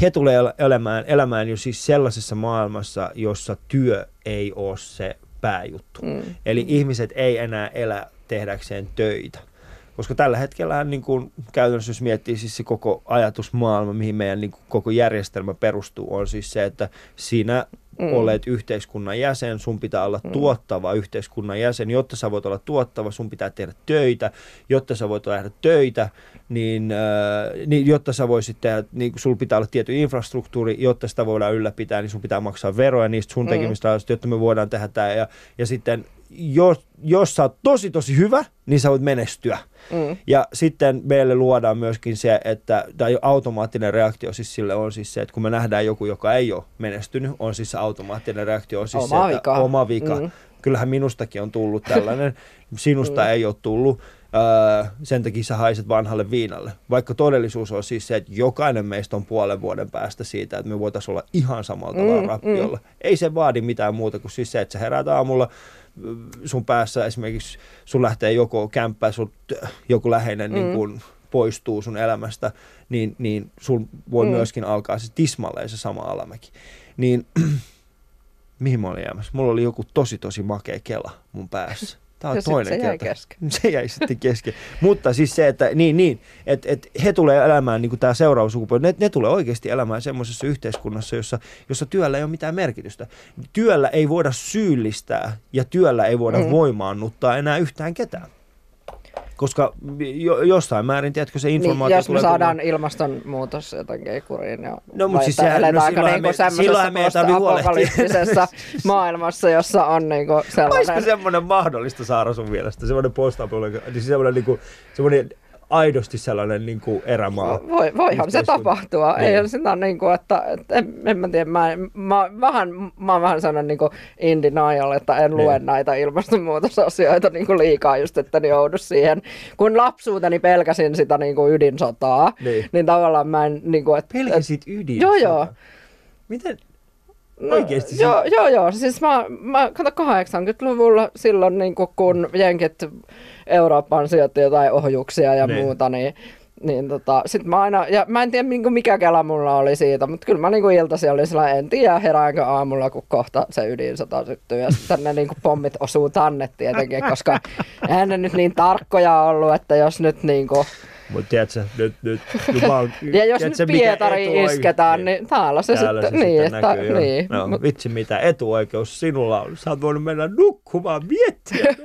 he tulee elämään, elämään jo siis sellaisessa maailmassa, jossa työ ei ole se pääjuttu. Mm. Eli ihmiset ei enää elä tehdäkseen töitä. Koska tällä hetkellä niin kuin, käytännössä, jos miettii siis se koko ajatusmaailma, mihin meidän niin kuin, koko järjestelmä perustuu, on siis se, että siinä mm. olet yhteiskunnan jäsen, sun pitää olla mm. tuottava yhteiskunnan jäsen. Jotta sä voit olla tuottava, sun pitää tehdä töitä. Jotta sä voit tehdä töitä, niin, äh, niin jotta sä voisit tehdä, niin sulla pitää olla tietty infrastruktuuri, jotta sitä voidaan ylläpitää, niin sun pitää maksaa veroja niistä sun mm. tekemistä asioista, jotta me voidaan tehdä tämä. Ja, ja sitten jos, jos sä oot tosi tosi hyvä, niin sä voit menestyä. Mm. Ja sitten meille luodaan myöskin se, että tai automaattinen reaktio siis sille on siis se, että kun me nähdään joku, joka ei ole menestynyt, on siis se automaattinen reaktio on siis oma se, että vika. oma vika. Mm. Kyllähän minustakin on tullut tällainen, sinusta mm. ei ole tullut. Öö, sen takia sä haiset vanhalle viinalle. Vaikka todellisuus on siis se, että jokainen meistä on puolen vuoden päästä siitä, että me voitaisiin olla ihan samalla tavalla mm, rappiolla. Mm. Ei se vaadi mitään muuta kuin siis se, että sä heräät aamulla, sun päässä esimerkiksi sun lähtee joko kämppää, sun joku läheinen mm. niin kun poistuu sun elämästä, niin, niin sun voi mm. myöskin alkaa se tismalleen se sama alamäki. Niin mihin mä olin jäämässä? Mulla oli joku tosi tosi makea kela mun päässä. Tämä on ja toinen se jäi kesken. Se jäi sitten kesken. Mutta siis se, että niin, niin, että, että he tulee elämään, niin kuin tämä seuraava sukupolvi, ne, ne tulee oikeasti elämään semmoisessa yhteiskunnassa, jossa, jossa työllä ei ole mitään merkitystä. Työllä ei voida syyllistää ja työllä ei voida mm. voimaannuttaa enää yhtään ketään. Koska jo, jossain määrin, tiedätkö, se informaatio niin, jos me saadaan kun... ilmastonmuutos jotenkin kuriin. Ja no, mutta siis sehän, no, silloin, niin me, silloin me ei apokalyptisessa maailmassa, jossa on niin kuin sellainen... Olisiko semmoinen mahdollista, Saara, sun mielestä? Semmoinen post niin semmoinen, niin kuin, semmoinen aidosti sellainen niin kuin erämaa. Voi, voihan se tapahtua. Niin. Ei sitä niin kuin, että, että en, en mä tiedä, mä, mä, vähän, mä oon vähän sellainen niin in denial, että en lue niin. näitä ilmastonmuutosasioita niin kuin liikaa just, että ne joudu siihen. Kun lapsuuteni pelkäsin sitä niin kuin ydinsotaa, niin. niin tavallaan mä en... Niin kuin, että, Pelkäsit ydinsotaa? Joo, joo. Miten? No, Oikeasti? Joo, joo, joo. Siis mä, mä kato 80-luvulla silloin, niin kun jenkit Eurooppaan sijoitti jotain ohjuksia ja niin. muuta, niin niin tota, sit mä aina, ja mä en tiedä niinku mikä kela mulla oli siitä, mutta kyllä mä niinku iltasi oli sellainen, en tiedä heräänkö aamulla, kun kohta se ydinsota syttyy ja sitten ne niinku pommit osuu tänne tietenkin, koska eihän ne nyt niin tarkkoja ollut, että jos nyt niinku mutta tiedätkö, nyt, nyt Jumal, Ja jos tiedätkö, nyt Pietari isketään, niin, niin täällä se täällä sitten, se niin, sitten että, näkyy, niin. No, mut, vitsi mitä etuoikeus sinulla on. Sä oot voinut mennä nukkumaan, miettiä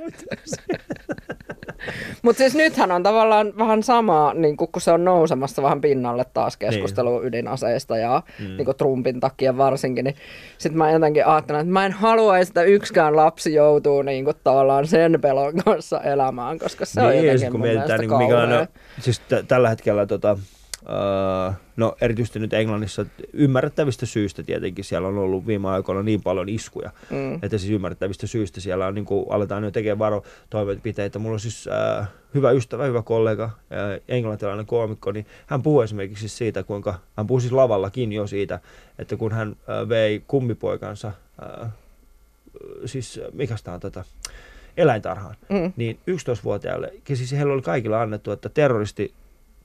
Mutta siis nythän on tavallaan vähän sama, niin kun se on nousemassa vähän pinnalle taas keskustelu niin. ydinaseista ja mm. niin Trumpin takia varsinkin, niin sitten mä jotenkin ajattelen, että mä en haluaisi, että yksikään lapsi joutuu niin tavallaan sen pelon kanssa elämään, koska se niin, on jotenkin kun mietitään, niin kuin, siis t- tällä hetkellä tota, Uh, no erityisesti nyt Englannissa ymmärrettävistä syistä tietenkin siellä on ollut viime aikoina niin paljon iskuja, mm. että siis ymmärrettävistä syistä siellä on, niin kuin, aletaan jo tekemään varotoimenpiteitä. Mulla on siis uh, hyvä ystävä, hyvä kollega, uh, englantilainen koomikko, niin hän puhuu esimerkiksi siitä, kuinka, hän puhuu siis lavallakin jo siitä, että kun hän uh, vei kummipoikansa, uh, siis mikä tämä on tätä, eläintarhaan, mm. niin 11-vuotiaille, siis heillä oli kaikilla annettu, että terroristi,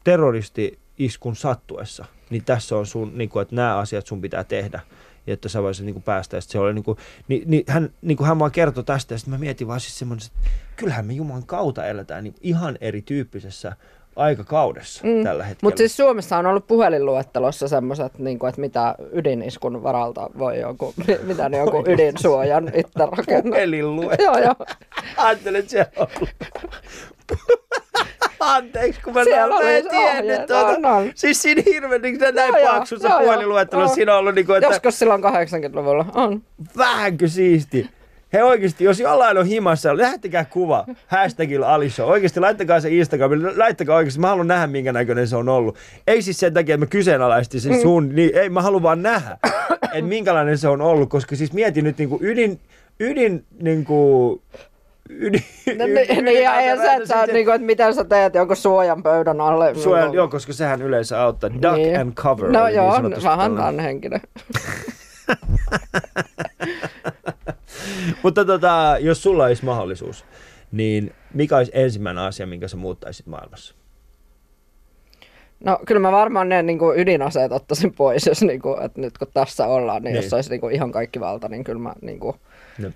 terroristi iskun sattuessa, niin tässä on sun, niin kuin, että nämä asiat sun pitää tehdä, jotta sä voisit niin kuin päästä. Se oli, niin kuin, niin, niin, hän, niin kuin hän vaan kertoi tästä, ja sitten mä mietin vaan siis semmoinen, että kyllähän me Jumalan kautta eletään niin ihan erityyppisessä aikakaudessa mm. tällä hetkellä. Mutta siis Suomessa on ollut puhelinluettelossa semmoiset, niin että mitä ydiniskun varalta voi joku, mitä ne joku ydinsuojan itse rakennaa. Puhelinluettelo? joo, joo. Ajattelin, että se on Anteeksi, kun mä Siellä en tiennyt tuota. On, on. Siis siinä hirveän niin näin joo, paksussa puhelinluettelossa siinä on ollut niin kuin, että... Joskus silloin 80-luvulla, on. Vähänkö siisti? He oikeasti, jos jollain on himassa, lähtekää kuva hashtagilla Alisho. Oikeasti laittakaa se Instagramille, laittakaa oikeasti. Mä haluan nähdä, minkä näköinen se on ollut. Ei siis sen takia, että mä kyseenalaistin sen mm. sun, niin ei, mä haluan vaan nähdä, että minkälainen se on ollut. Koska siis mietin nyt niin kuin ydin, ydin niin kuin Ydin, no, ydin, niin, ja ei se, että, sitten... niin kuin, että miten sä teet jonkun suojan pöydän alle. Suojan, joo, koska sehän yleensä auttaa. Duck niin. and cover. No joo, niin vähän tämän henkilö. Mutta tota, jos sulla olisi mahdollisuus, niin mikä olisi ensimmäinen asia, minkä sä muuttaisit maailmassa? No kyllä mä varmaan ne niin kuin ydinaseet ottaisin pois, jos niin kuin, että nyt kun tässä ollaan, niin, niin. jos olisi niin kuin ihan kaikki valta, niin kyllä mä niin kuin,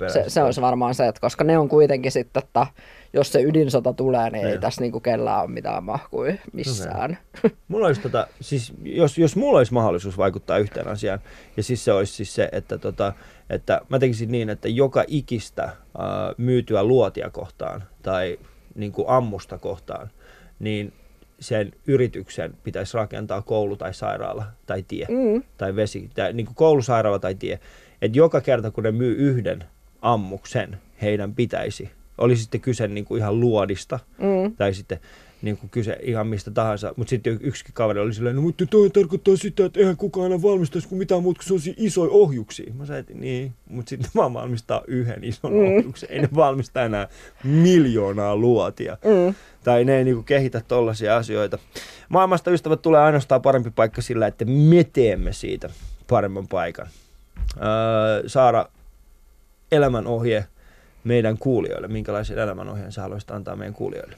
Se, se olisi varmaan se, että koska ne on kuitenkin sitten, että jos se ydinsota tulee, niin ei Niin. tässä niinku kellään ole mitään mahkui missään. Mulla olisi tota, siis jos, jos mulla olisi mahdollisuus vaikuttaa yhteen asiaan, ja siis se olisi siis se, että, tota, että mä tekisin niin, että joka ikistä äh, myytyä luotia kohtaan tai niin kuin ammusta kohtaan, niin sen yrityksen pitäisi rakentaa koulu tai sairaala tai tie Mm. tai vesi, tai niin kuin koulu, sairaala tai tie. Että joka kerta kun ne myy yhden ammuksen, heidän pitäisi, oli sitten kyse niin kuin ihan luodista, Mm. tai sitten niin kuin kyse ihan mistä tahansa. Mutta sitten yksikin kaveri oli silleen, no mutta toi tarkoittaa sitä, että eihän kukaan aina valmistaisi kuin mitään muuta kuin sellaisia isoja ohjuksia. Mä sanoin, että niin, mutta sitten vaan valmistaa yhden ison Mm. ohjuksen. Ei ne valmista enää miljoonaa luotia. Mm. Tai ne ei niinku kehitä tollaisia asioita. Maailmasta ystävät tulee ainoastaan parempi paikka sillä, että me teemme siitä paremman paikan. Öö, Saara, elämänohje meidän kuulijoille. Minkälaisen elämänohjeen sä haluaisit antaa meidän kuulijoille?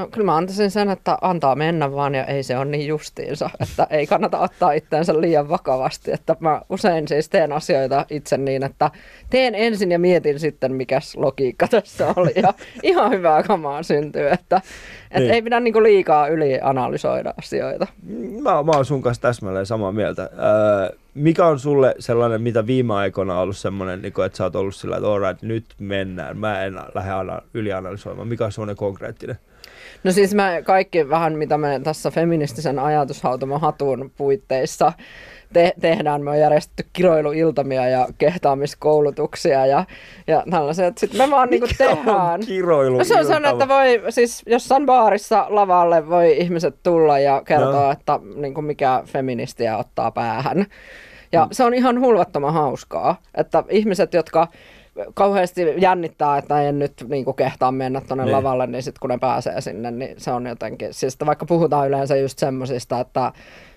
No kyllä mä antaisin sen, että antaa mennä vaan ja ei se ole niin justiinsa, että ei kannata ottaa itseensä liian vakavasti. Että mä usein siis teen asioita itse niin, että teen ensin ja mietin sitten, mikäs logiikka tässä oli ja ihan hyvää kamaa syntyy, että, että Niin. ei pidä niinku liikaa ylianalysoida asioita. Mä, mä oon sun kanssa täsmälleen samaa mieltä. Öö, mikä on sulle sellainen, mitä viime aikoina on ollut semmoinen, niin että sä oot ollut sillä, että alright, nyt mennään, mä en lähde ana- ylianalysoimaan. Mikä on semmoinen konkreettinen? No siis me kaikki vähän, mitä me tässä feministisen ajatushautaman hatun puitteissa te- tehdään. Me on järjestetty kiroiluiltamia ja kehtaamiskoulutuksia ja, ja tällaiset. Sitten me vaan niinku tehdään. kiroilu? No se on sellainen, että voi, siis jossain baarissa lavalle voi ihmiset tulla ja kertoa, No. että niin kuin mikä feministiä ottaa päähän. Ja se on ihan hulvattoman hauskaa, että ihmiset, jotka kauheasti jännittää, että en nyt niin kuin kehtaa mennä tuonne Niin. lavalle, niin sitten kun ne pääsee sinne, niin se on jotenkin, siis vaikka puhutaan yleensä just semmosista, että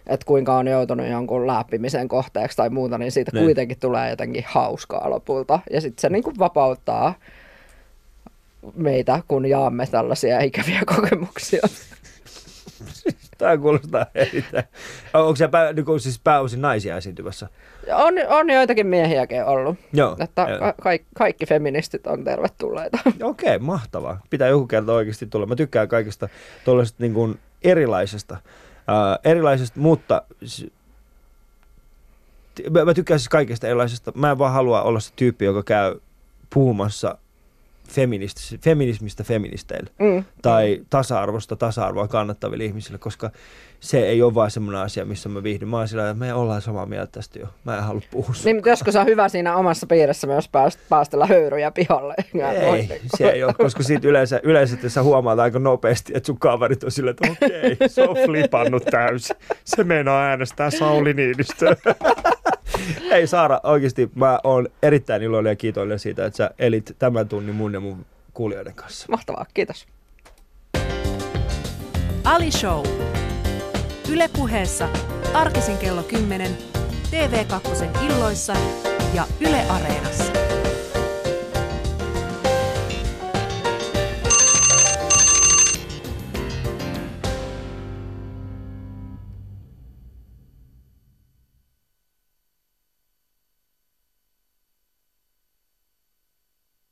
että kuinka on joutunut jonkun läppimisen kohteeksi tai muuta, niin siitä Niin. kuitenkin tulee jotenkin hauskaa lopulta. Ja sitten se niin kuin vapauttaa meitä, kun jaamme tällaisia ikäviä kokemuksia. Tämä kuulostaa erittäin. Onko se pää, niin siis pääosin naisia esiintymässä? On, on joitakin miehiäkin ollut, Joo. että ka- kaikki, kaikki feministit on tervetulleita. Okei, mahtavaa. Pitää joku kerta oikeasti tulla. Mä tykkään kaikesta tuollaisesta niin kuin erilaisesta. Ää, erilaisesta, mutta mä, mä tykkään siis kaikesta erilaisesta. Mä en vaan halua olla se tyyppi, joka käy puhumassa feminist, feminismistä feministeille Mm. tai tasa-arvosta tasa-arvoa kannattaville ihmisille, koska se ei ole vaan semmoinen asia, missä mä viihdyn. Mä sillä, että me ollaan samaa mieltä tästä jo. Mä en halua puhua Niin, mutta joskus on hyvä siinä omassa piirissä myös pääst, päästellä höyryjä pihalle. Ja Ei, se ei ole, koska siitä yleensä, yleensä sä huomaat aika nopeasti, että sun kaverit on silleen, että okei, se on flipannut täysin. Se meinaa äänestää Sauli Niinistö. Ei Saara, oikeasti mä oon erittäin iloinen ja kiitollinen siitä, että sä elit tämän tunnin mun ja mun kuulijoiden kanssa. Mahtavaa, kiitos. Ali Show. Yle puheessa arkisin kello 10, TV2 illoissa ja Yle Areenassa.